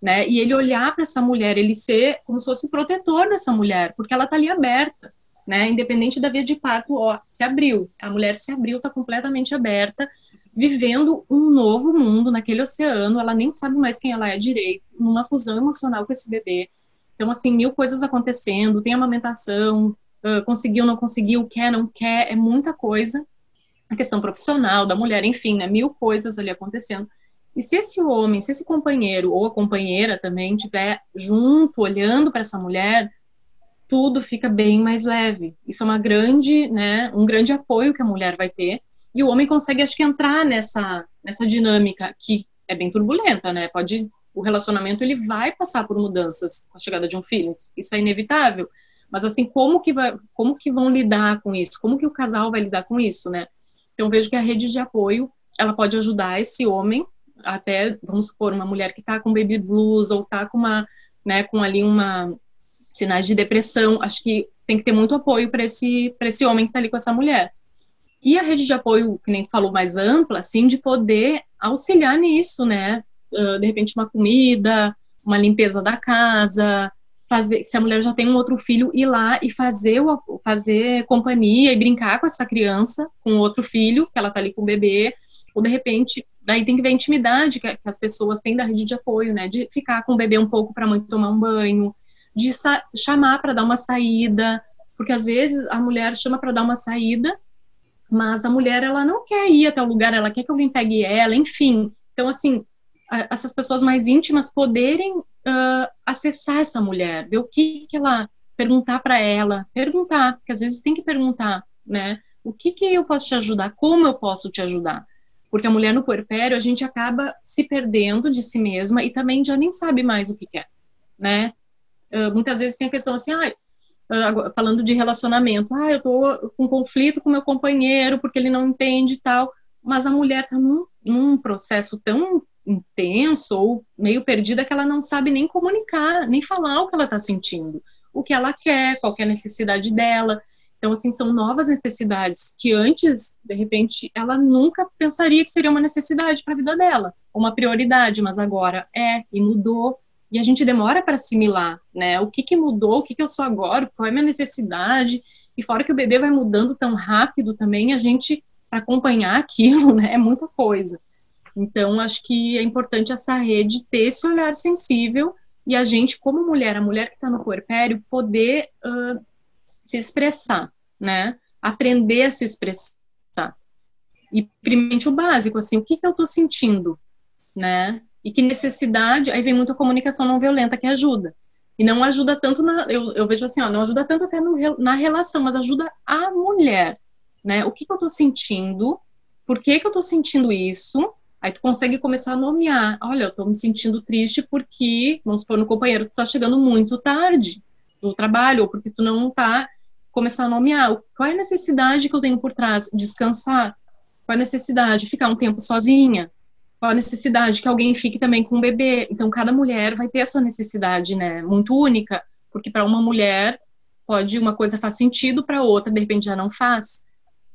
né? E ele olhar para essa mulher, ele ser como se fosse o protetor dessa mulher, porque ela tá ali aberta, né? Independente da via de parto, ó, se abriu, a mulher se abriu, tá completamente aberta, vivendo um novo mundo naquele oceano, ela nem sabe mais quem ela é direito, numa fusão emocional com esse bebê. Então, assim, mil coisas acontecendo, tem amamentação, uh, conseguiu, não conseguiu, quer, não quer, é muita coisa. A questão profissional da mulher, enfim, né, mil coisas ali acontecendo. E se esse homem, se esse companheiro ou a companheira também estiver junto, olhando para essa mulher, tudo fica bem mais leve. Isso é uma grande, né, um grande apoio que a mulher vai ter e o homem consegue, acho que, entrar nessa, nessa dinâmica que é bem turbulenta, né? Pode, o relacionamento ele vai passar por mudanças com a chegada de um filho, isso é inevitável. Mas assim, como que vai, como que vão lidar com isso? Como que o casal vai lidar com isso, né? Então vejo que a rede de apoio ela pode ajudar esse homem, até vamos supor uma mulher que está com baby blues ou está com uma, né, com ali uma sinais de depressão, acho que tem que ter muito apoio para esse para esse homem que está ali com essa mulher. E a rede de apoio, que nem falou, mais ampla, assim, de poder auxiliar nisso, né? Uh, de repente, uma comida, uma limpeza da casa, fazer, se a mulher já tem um outro filho, ir lá e fazer, fazer companhia e brincar com essa criança, com outro filho, que ela tá ali com o bebê, ou de repente, daí tem que ver a intimidade que, as pessoas têm da rede de apoio, né? De ficar com o bebê um pouco para a mãe tomar um banho, de chamar para dar uma saída, porque às vezes a mulher chama para dar uma saída mas a mulher ela não quer ir até o lugar, ela quer que alguém pegue ela, enfim. Então assim, essas pessoas mais íntimas poderem uh, acessar essa mulher, ver o que que ela perguntar para ela, perguntar, porque às vezes tem que perguntar, né? O que que eu posso te ajudar? Como eu posso te ajudar? Porque a mulher no puerpério, a gente acaba se perdendo de si mesma e também já nem sabe mais o que quer, né? Uh, muitas vezes tem a questão assim, ah, falando de relacionamento, ah, eu tô com conflito com meu companheiro porque ele não entende e tal, mas a mulher tá num, num processo tão intenso ou meio perdida que ela não sabe nem comunicar, nem falar o que ela tá sentindo, o que ela quer, qual é a necessidade dela. Então, assim, são novas necessidades que antes, de repente, ela nunca pensaria que seria uma necessidade para a vida dela, uma prioridade, mas agora é e mudou e a gente demora para assimilar, né? O que, que mudou, o que, que eu sou agora, qual é a minha necessidade. E fora que o bebê vai mudando tão rápido também, a gente, para acompanhar aquilo, né, é muita coisa. Então, acho que é importante essa rede ter esse olhar sensível e a gente, como mulher, a mulher que está no puerpério, poder uh, se expressar, né? Aprender a se expressar. E, primeiramente, o básico, assim, o que, que eu estou sentindo, né? E que necessidade, aí vem muita comunicação não violenta que ajuda. E não ajuda tanto na, eu, eu vejo assim, ó, não ajuda tanto até no, na relação, mas ajuda a mulher, né? O que, que eu tô sentindo? Por que que eu tô sentindo isso? Aí tu consegue começar a nomear. Olha, eu tô me sentindo triste porque, vamos supor, no companheiro, tu tá chegando muito tarde do trabalho, ou porque tu não tá começar a nomear. Qual é a necessidade que eu tenho por trás? Descansar. Qual é a necessidade? Ficar um tempo sozinha qual a necessidade que alguém fique também com o bebê. Então, cada mulher vai ter a sua necessidade, né, muito única, porque para uma mulher pode uma coisa faz sentido, para outra de repente já não faz.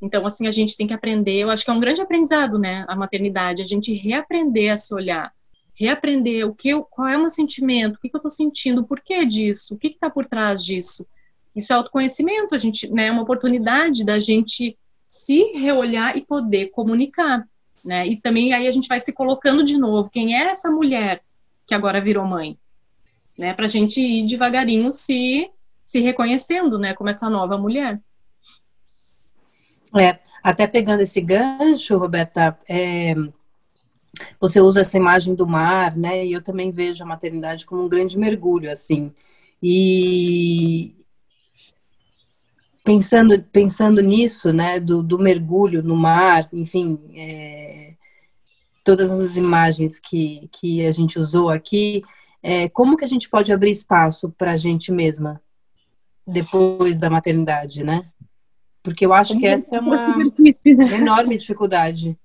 Então, assim, a gente tem que aprender, eu acho que é um grande aprendizado, né, a maternidade, a gente reaprender a se olhar, reaprender o que, qual é o meu sentimento, o que, que eu estou sentindo, o porquê disso, o que está por trás disso. Isso é autoconhecimento, a gente, né, é uma oportunidade da gente se reolhar e poder comunicar né? E também aí a gente vai se colocando de novo, quem é essa mulher que agora virou mãe? né? Para a gente ir devagarinho se se reconhecendo, né? Como essa nova mulher. É, até pegando esse gancho, Roberta, é, você usa essa imagem do mar, né? E eu também vejo a maternidade como um grande mergulho, assim. E pensando, pensando nisso, né? Do, do mergulho no mar, enfim, é, todas as imagens que, que a gente usou aqui, é, como que a gente pode abrir espaço para a gente mesma depois da maternidade, né? Porque eu acho que essa é uma né? enorme dificuldade.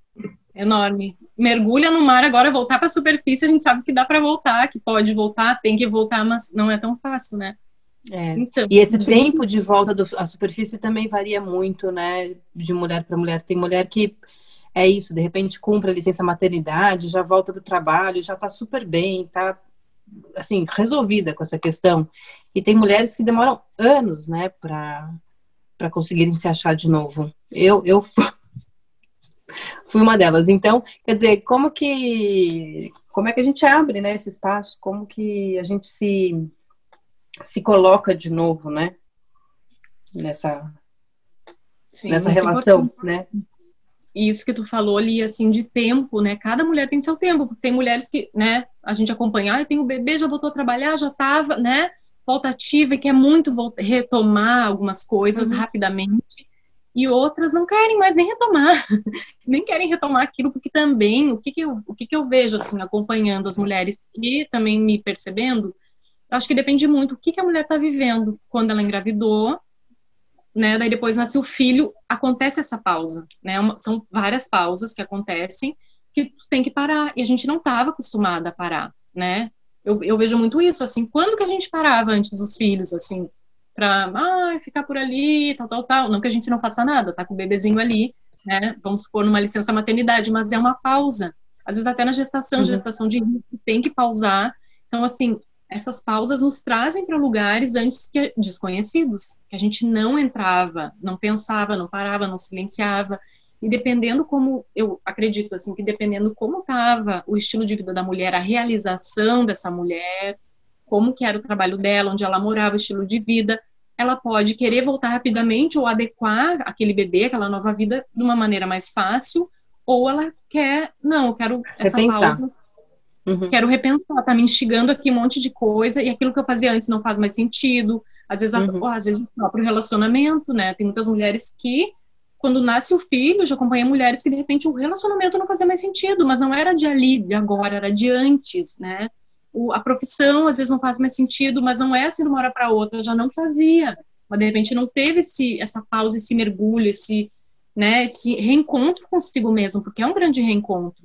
Enorme. Mergulha no mar, agora voltar para a superfície, a gente sabe que dá para voltar, que pode voltar, tem que voltar, mas não é tão fácil, né? É. Então, e esse tempo de volta à superfície também varia muito, né? De mulher para mulher. Tem mulher que é isso, de repente cumpre a licença maternidade, já volta para o trabalho, já está super bem, está assim resolvida com essa questão. E tem mulheres que demoram anos, né, para para conseguirem se achar de novo. Eu, eu fui uma delas. Então, quer dizer, como que como é que a gente abre, né, esse espaço? Como que a gente se se coloca de novo, né? Nessa Sim, nessa relação, importante. né? Isso que tu falou ali, assim, de tempo, né? Cada mulher tem seu tempo, porque tem mulheres que, né, a gente acompanha, ah, tem o bebê, já voltou a trabalhar, já tava, né? Volta ativa e quer muito retomar algumas coisas uhum. rapidamente e outras não querem mais nem retomar, nem querem retomar aquilo, porque também, o que, que, eu, o que, que eu vejo, assim, acompanhando as mulheres e também me percebendo, acho que depende muito o que, que a mulher está vivendo quando ela engravidou, né, daí depois nasce o filho, acontece essa pausa, né, são várias pausas que acontecem que tem que parar, e a gente não estava acostumada a parar, né, eu, eu vejo muito isso, assim, quando que a gente parava antes dos filhos, assim, pra ah, ficar por ali, tal, tal, tal. Não que a gente não faça nada, tá com o bebezinho ali, né? Vamos supor numa licença maternidade, mas é uma pausa. Às vezes até na gestação, uhum. gestação de risco, tem que pausar. Então, assim, essas pausas nos trazem para lugares antes que desconhecidos, que a gente não entrava, não pensava, não parava, não silenciava. E dependendo como, eu acredito assim, que dependendo como estava o estilo de vida da mulher, a realização dessa mulher, como que era o trabalho dela, onde ela morava, o estilo de vida, ela pode querer voltar rapidamente ou adequar aquele bebê, aquela nova vida, de uma maneira mais fácil, ou ela quer, não, eu quero essa repensar. pausa, uhum. quero repensar, tá me instigando aqui um monte de coisa, e aquilo que eu fazia antes não faz mais sentido, às vezes, uhum. às vezes o próprio relacionamento, né, tem muitas mulheres que quando nasce o filho, já acompanhei mulheres que de repente o relacionamento não fazia mais sentido, mas não era de ali, de agora, era de antes, né? O, a profissão às vezes não faz mais sentido, mas não é assim de uma hora para outra, já não fazia. Mas de repente não teve esse, essa pausa, esse mergulho, esse, né, esse reencontro consigo mesmo, porque é um grande reencontro.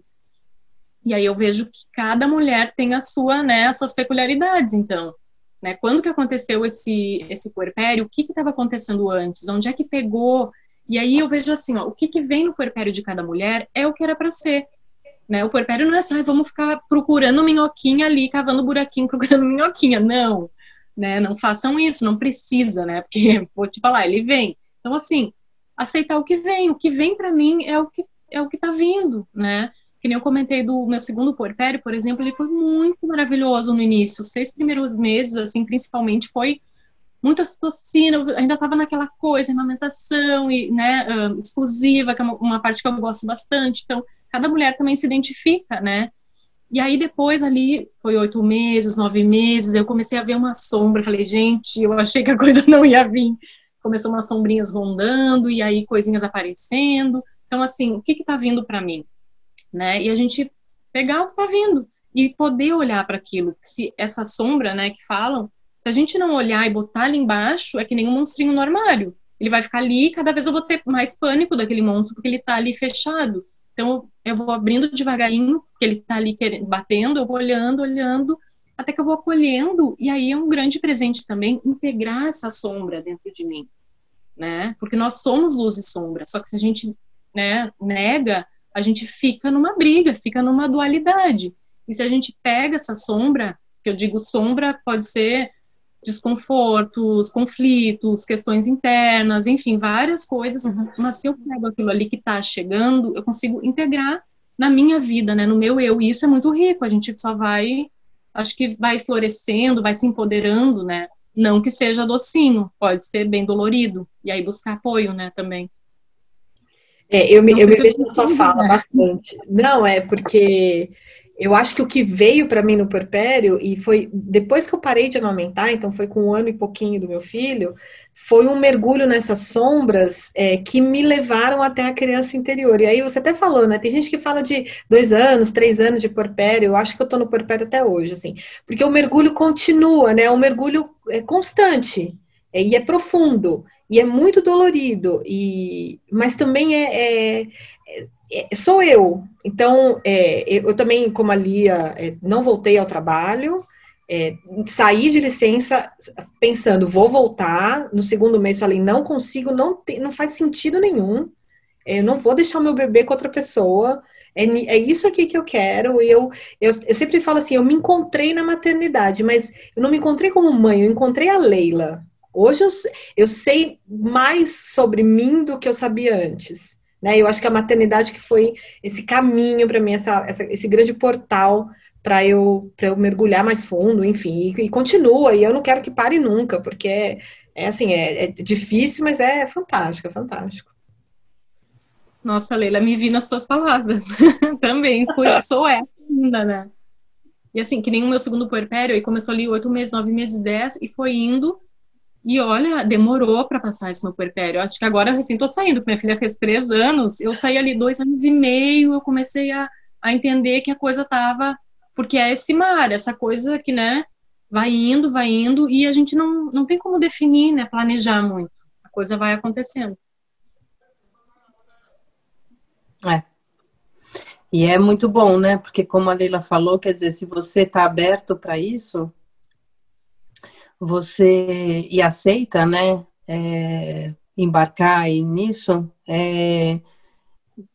E aí eu vejo que cada mulher tem a sua, né, as suas peculiaridades, então. Né, quando que aconteceu esse, esse puerpério? O que estava acontecendo antes? Onde é que pegou e aí eu vejo assim, ó, o que, que vem no puerpério de cada mulher é o que era para ser. Né? O puerpério não é ah, vamos ficar procurando minhoquinha ali, cavando buraquinho, procurando minhoquinha. Não, né? Não façam isso, não precisa, né? Porque, vou te falar, ele vem. Então, assim, aceitar o que vem. O que vem para mim é o que é o que tá vindo, né? Que nem eu comentei do meu segundo puerpério, por exemplo, ele foi muito maravilhoso no início. Os seis primeiros meses, assim, principalmente, foi muita citocina, ainda estava naquela coisa, amamentação e, né, uh, exclusiva, que é uma, uma, parte que eu gosto bastante. Então, cada mulher também se identifica, né? E aí depois ali, foi oito meses, nove meses, eu comecei a ver uma sombra, falei, gente, eu achei que a coisa não ia vir. Começou umas sombrinhas rondando, e aí coisinhas aparecendo. Então, assim, o que que tá vindo para mim? Né? E a gente pegar o que tá vindo e poder olhar para aquilo. Se essa sombra, né, que falam, se a gente não olhar e botar ali embaixo, é que nem um monstrinho no armário. Ele vai ficar ali e cada vez eu vou ter mais pânico daquele monstro, porque ele está ali fechado. Então, eu vou abrindo devagarinho, porque ele está ali querendo, batendo, eu vou olhando, olhando, até que eu vou acolhendo, e aí é um grande presente também integrar essa sombra dentro de mim, né? Porque nós somos luz e sombra, só que se a gente né, nega, a gente fica numa briga, fica numa dualidade. E se a gente pega essa sombra, que eu digo sombra pode ser desconfortos, conflitos, questões internas, enfim, várias coisas. Uhum. Mas se eu pego aquilo ali que está chegando, eu consigo integrar na minha vida, né, no meu eu. E isso é muito rico. A gente só vai acho que vai florescendo, vai se empoderando, né? Não que seja docinho, pode ser bem dolorido. E aí buscar apoio, né, também. É, eu me, eu me vejo na sua fala né? bastante. Não, é porque eu acho que o que veio para mim no puerpério, e foi depois que eu parei de amamentar, então foi com um ano e pouquinho do meu filho, foi um mergulho nessas sombras é, que me levaram até a criança interior. E aí você até falou, né? Tem gente que fala de dois anos, três anos de puerpério, eu acho que eu tô no puerpério até hoje, assim, porque o mergulho continua, né? O mergulho é constante é, e é profundo e é muito dolorido, e mas também é, é é, sou eu. Então, é, eu também, como a Lia, é, não voltei ao trabalho, é, saí de licença pensando, vou voltar. No segundo mês falei, não consigo, não, te, não faz sentido nenhum. É, eu não vou deixar o meu bebê com outra pessoa. É, é isso aqui que eu quero. Eu, eu, eu sempre falo assim, eu me encontrei na maternidade, mas eu não me encontrei como mãe, eu encontrei a Leila. Hoje eu, eu sei mais sobre mim do que eu sabia antes. Né? Eu acho que a maternidade que foi esse caminho para mim, essa, essa, esse grande portal para eu, eu mergulhar mais fundo, enfim, e, e, continua, e eu não quero que pare nunca, porque é, é assim, é, é difícil, mas é fantástico, é fantástico. Nossa, Leila, me vi nas suas palavras. Também, fui, sou essa ainda, né? E assim, que nem o meu segundo puerpério, aí começou ali oito meses, nove meses, dez, e foi indo, e olha, demorou para passar esse meu puerpério. Acho que agora eu recém tô saindo, minha filha fez três anos. Eu saí ali dois anos e meio, eu comecei a, a entender que a coisa tava. Porque é esse mar, essa coisa que, né, vai indo, vai indo, e a gente não, não tem como definir, né, planejar muito. A coisa vai acontecendo. É. E é muito bom, né? Porque como a Leila falou, quer dizer, se você está aberto para isso, você e aceita, né, é, embarcar nisso, é,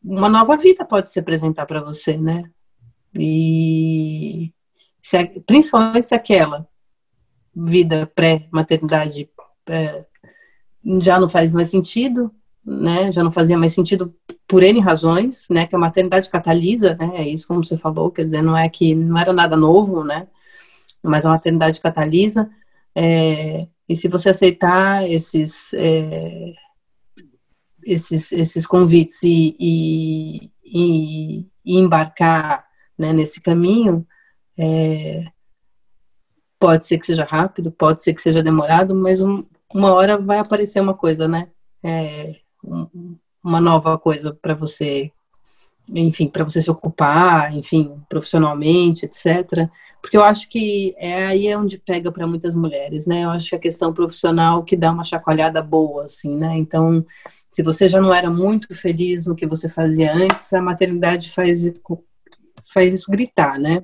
uma nova vida pode se apresentar para você, né? E se, principalmente se aquela vida pré-maternidade é, já não faz mais sentido, né? Já não fazia mais sentido por N razões, né? Que a maternidade catalisa, né? É isso como você falou, quer dizer, não é que não era nada novo, né? Mas a maternidade catalisa. É, e se você aceitar esses, é, esses, esses convites e, e, e, embarcar né, nesse caminho, é, pode ser que seja rápido, pode ser que seja demorado, mas um, uma hora vai aparecer uma coisa, né? É, um, uma nova coisa para você, enfim, para você se ocupar, enfim, profissionalmente, etc. Porque eu acho que é aí é onde pega para muitas mulheres, né? Eu acho que a questão profissional que dá uma chacoalhada boa, assim, né? Então, se você já não era muito feliz no que você fazia antes, a maternidade faz, faz isso gritar, né?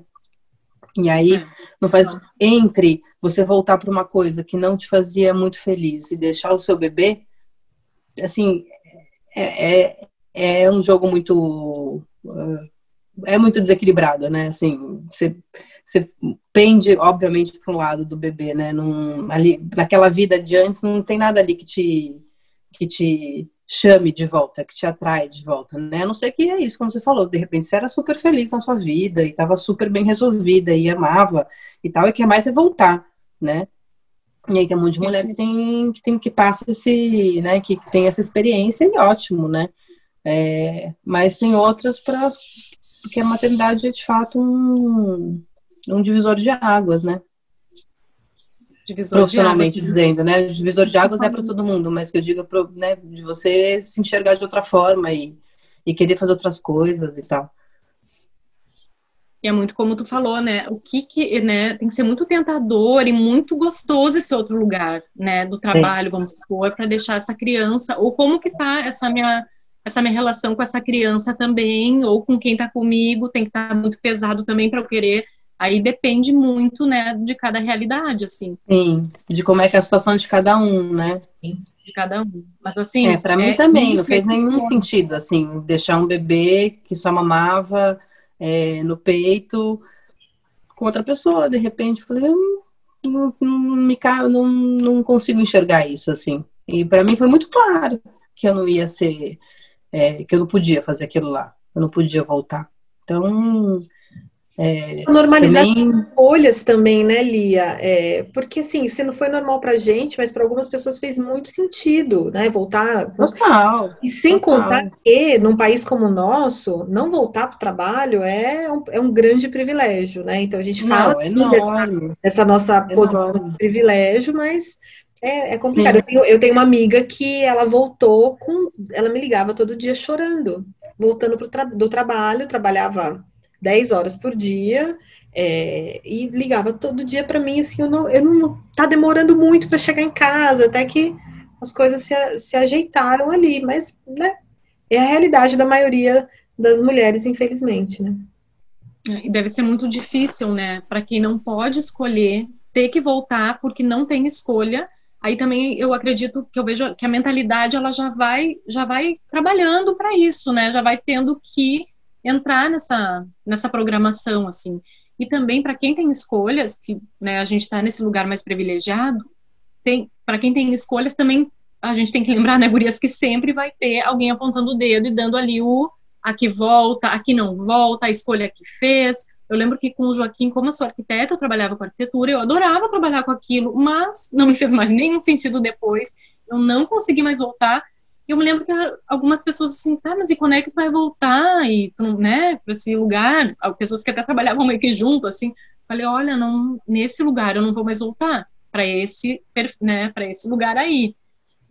E aí, é. não faz entre você voltar para uma coisa que não te fazia muito feliz e deixar o seu bebê, assim, é, é, é um jogo muito é muito desequilibrado, né? Assim, você você pende, obviamente, para um lado do bebê, né? Num, ali, naquela vida de antes, não tem nada ali que te, que te chame de volta, que te atrai de volta, né? A não ser que é isso, como você falou, de repente você era super feliz na sua vida e estava super bem resolvida e amava e tal, e quer mais é voltar, né? E aí tem um monte de mulher que tem que, tem, que passa esse, né, que, que tem essa experiência e ótimo, né? É, mas tem outras para porque a maternidade é de fato um, um divisor de águas, né? Divisor Profissionalmente águas, dizendo, né? O divisor de águas é para todo mundo, mas que eu diga pro, né, de você se enxergar de outra forma e, e querer fazer outras coisas e tal. E é muito como tu falou, né? O que que, né? Tem que ser muito tentador e muito gostoso esse outro lugar, né? Do trabalho, é. vamos supor, para deixar essa criança. Ou como que tá essa minha essa minha relação com essa criança também, ou com quem tá comigo, tem que estar tá muito pesado também para eu querer Aí depende muito, né, de cada realidade, assim. Sim, de como é que é a situação de cada um, né? De cada um. Mas assim. É, pra mim é, também, não fez nenhum sentido, assim, deixar um bebê que só mamava é, no peito com outra pessoa, de repente, falei, hum, não, não, me, não, não consigo enxergar isso, assim. E para mim foi muito claro que eu não ia ser, é, que eu não podia fazer aquilo lá, eu não podia voltar. Então, É, Normalizar também... escolhas também, né, Lia? É, porque assim, se não foi normal pra gente, mas para algumas pessoas fez muito sentido, né? Voltar. Total. E sem total. contar que, num país como o nosso, não voltar para o trabalho é um, é um grande privilégio, né? Então a gente fala não, é dessa, dessa, nossa é posição de privilégio, mas é, é complicado. Eu tenho, eu tenho, uma amiga que ela voltou com. Ela me ligava todo dia chorando, voltando pro tra do trabalho, trabalhava 10 horas por dia. É, e ligava todo dia para mim assim, eu não, eu não tá demorando muito para chegar em casa, até que as coisas se, se ajeitaram ali, mas né, é a realidade da maioria das mulheres, infelizmente, né? É, e deve ser muito difícil, né, para quem não pode escolher ter que voltar porque não tem escolha. Aí também eu acredito que eu vejo que a mentalidade ela já vai já vai trabalhando para isso, né? Já vai tendo que entrar nessa, nessa programação, assim. E também para quem tem escolhas, que né, a gente está nesse lugar mais privilegiado, tem para quem tem escolhas também a gente tem que lembrar, né, Gurias, que sempre vai ter alguém apontando o dedo e dando ali o aqui volta, aqui não volta, a escolha que fez. Eu lembro que com o Joaquim, como eu sou arquiteta, eu trabalhava com arquitetura, eu adorava trabalhar com aquilo, mas não me fez mais nenhum sentido depois. Eu não consegui mais voltar eu me lembro que algumas pessoas assim, tá, mas e quando é que tu vai voltar e né, para esse lugar? Pessoas que até trabalhavam meio que junto, assim. Falei, olha, não, nesse lugar eu não vou mais voltar para esse, né, para esse lugar aí.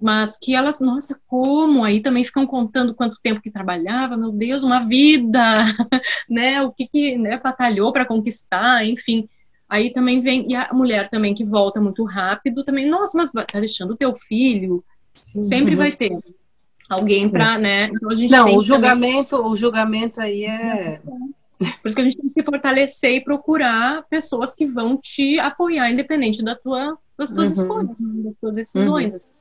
Mas que elas, nossa, como? Aí também ficam contando quanto tempo que trabalhava, meu Deus, uma vida, né? O que que, né, batalhou para conquistar, enfim. Aí também vem e a mulher também que volta muito rápido, também, nossa, mas tá deixando o teu filho, Sim. sempre vai ter alguém para, né? Então a gente Não, o julgamento, também... o julgamento aí é por isso que a gente tem que se fortalecer e procurar pessoas que vão te apoiar, independente da tua, das tuas uhum. escolhas, né? das tuas decisões. Uhum. Assim.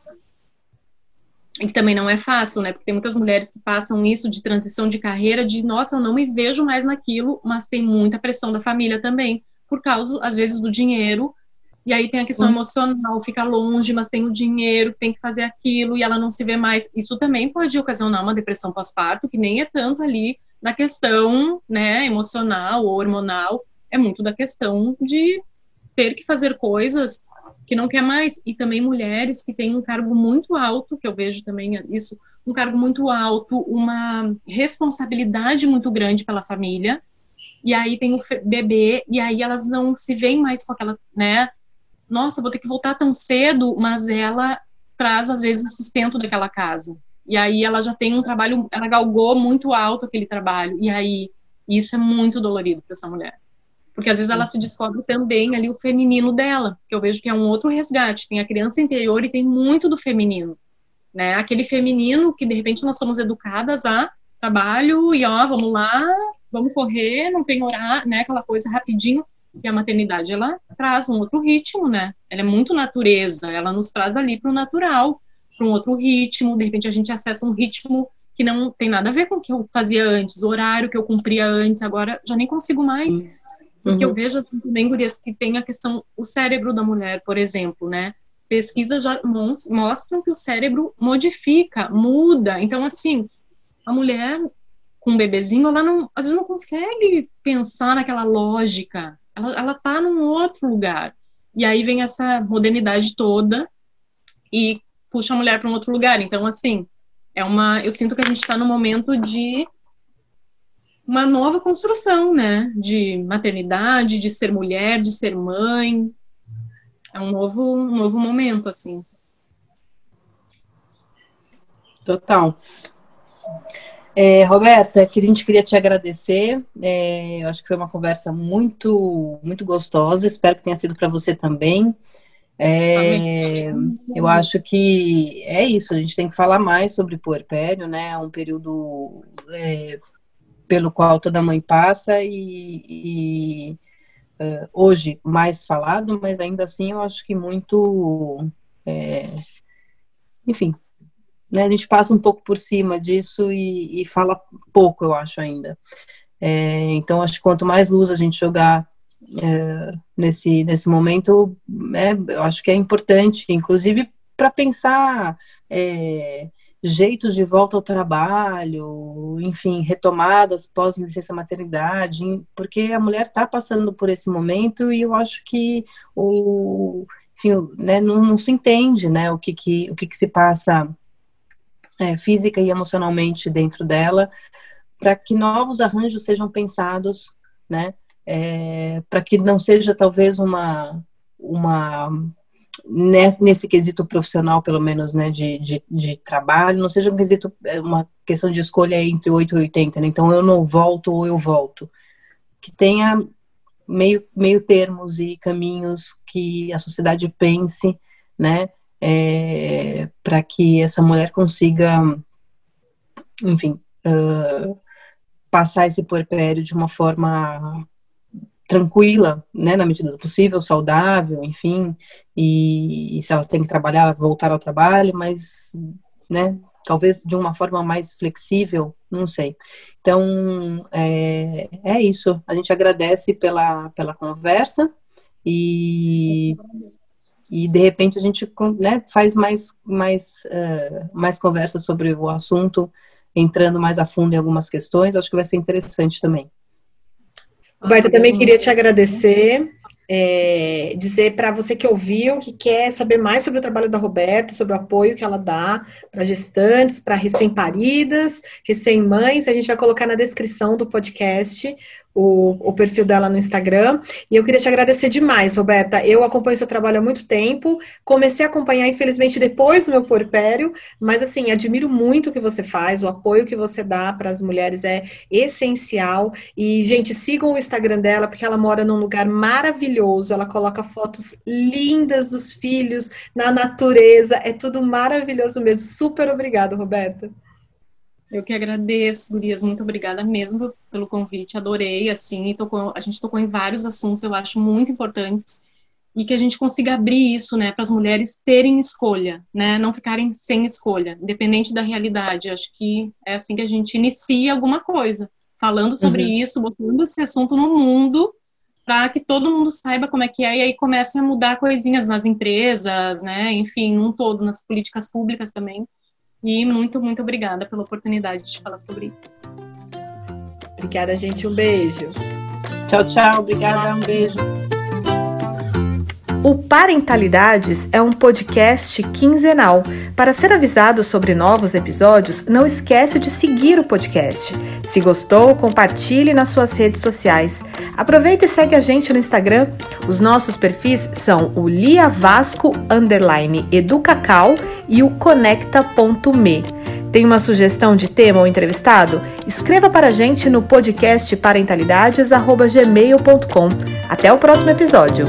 E que também não é fácil, né? Porque tem muitas mulheres que passam isso de transição de carreira, de nossa, eu não me vejo mais naquilo, mas tem muita pressão da família também, por causa, às vezes, do dinheiro e aí tem a questão uhum. emocional, fica longe, mas tem o dinheiro, tem que fazer aquilo e ela não se vê mais. Isso também pode ocasionar uma depressão pós-parto, que nem é tanto ali na questão, né, emocional ou hormonal, é muito da questão de ter que fazer coisas que não quer mais. E também mulheres que têm um cargo muito alto, que eu vejo também isso, um cargo muito alto, uma responsabilidade muito grande pela família. E aí tem o bebê, e aí elas não se veem mais com aquela, né, nossa, vou ter que voltar tão cedo, mas ela traz às vezes o sustento daquela casa. E aí ela já tem um trabalho, ela galgou muito alto aquele trabalho. E aí isso é muito dolorido para essa mulher. Porque às vezes ela se descobre também ali o feminino dela, que eu vejo que é um outro resgate. Tem a criança interior e tem muito do feminino. Né? Aquele feminino que de repente nós somos educadas a trabalho e ó, vamos lá, vamos correr, não tem horário, né? Aquela coisa rapidinho que a maternidade ela traz um outro ritmo, né? Ela é muito natureza, ela nos traz ali para o natural, para um outro ritmo. De repente a gente acessa um ritmo que não tem nada a ver com o que eu fazia antes, o horário que eu cumpria antes, agora já nem consigo mais. Uhum. Porque eu vejo assim, também, Gurias, que tem a questão, o cérebro da mulher, por exemplo, né? Pesquisas já mostram que o cérebro modifica, muda. Então, assim, a mulher com um bebezinho, ela não, às vezes não consegue pensar naquela lógica, ela, ela tá num outro lugar. E aí vem essa modernidade toda e puxa a mulher para um outro lugar. Então, assim, é uma. Eu sinto que a gente está no momento de uma nova construção, né? De maternidade, de ser mulher, de ser mãe. É um novo, um novo momento, assim. Total. É, Roberta, a gente queria te agradecer. É, eu acho que foi uma conversa muito, muito gostosa. Espero que tenha sido para você também. É, eu acho que é isso. A gente tem que falar mais sobre puerpério, né? É um período é, pelo qual toda mãe passa e, e uh, hoje mais falado, mas ainda assim eu acho que muito, é, enfim, né, a gente passa um pouco por cima disso e, e fala pouco, eu acho ainda. É, então, acho que quanto mais luz a gente jogar é, nesse, nesse momento, é, eu acho que é importante, inclusive para pensar é, jeitos de volta ao trabalho, enfim, retomadas pós licença maternidade, porque a mulher está passando por esse momento e eu acho que o, enfim, né, não, não, se entende, né, o que que, o que, que se passa é, física e emocionalmente dentro dela, para que novos arranjos sejam pensados, né, é, para que não seja talvez uma uma nesse, nesse quesito profissional, pelo menos, né, de, de, de, trabalho, não seja um quesito, é, uma questão de escolha entre 8 e 80, né? Então, eu não volto ou eu volto. Que tenha meio, meio termos e caminhos que a sociedade pense, né, é, para que essa mulher consiga, enfim, uh, passar esse puerpério de uma forma tranquila, né, na medida do possível, saudável, enfim, e, e, se ela tem que trabalhar, voltar ao trabalho, mas, né, talvez de uma forma mais flexível, não sei. Então, é, é isso, a gente agradece pela, pela conversa e, e de repente a gente né, faz mais, mais, uh, mais conversa sobre o assunto, entrando mais a fundo em algumas questões, acho que vai ser interessante também. Roberta, também queria te agradecer, é, dizer para você que ouviu, que quer saber mais sobre o trabalho da Roberta, sobre o apoio que ela dá para gestantes, para recém-paridas, recém-mães, a gente vai colocar na descrição do podcast o, o, perfil dela no Instagram. E eu queria te agradecer demais, Roberta. Eu acompanho seu trabalho há muito tempo. Comecei a acompanhar, infelizmente, depois do meu porpério, mas assim, admiro muito o que você faz, o apoio que você dá para as mulheres é essencial. E, gente, sigam o Instagram dela, porque ela mora num lugar maravilhoso. Ela coloca fotos lindas dos filhos na natureza. É tudo maravilhoso mesmo. Super obrigada, Roberta. Eu que agradeço, Gurias, muito obrigada mesmo pelo convite, adorei, assim, tocou, a gente tocou em vários assuntos, eu acho muito importantes, e que a gente consiga abrir isso, né, para as mulheres terem escolha, né, não ficarem sem escolha, independente da realidade, acho que é assim que a gente inicia alguma coisa, falando sobre uhum. isso, botando esse assunto no mundo, para que todo mundo saiba como é que é, e aí comecem a mudar coisinhas nas empresas, né, enfim, num todo, nas políticas públicas também, e muito, muito obrigada pela oportunidade de falar sobre isso. Obrigada, gente. Um beijo. Tchau, tchau. Obrigada. Um beijo. O Parentalidades é um podcast quinzenal. Para ser avisado sobre novos episódios, não esquece de seguir o podcast. Se gostou, compartilhe nas suas redes sociais. Aproveita e segue a gente no Instagram. Os nossos perfis são o Lia Vasco underline Educacau e o conecta.me. Tem uma sugestão de tema ou entrevistado? Escreva para a gente no podcast parentalidades@gmail.com. Até o próximo episódio.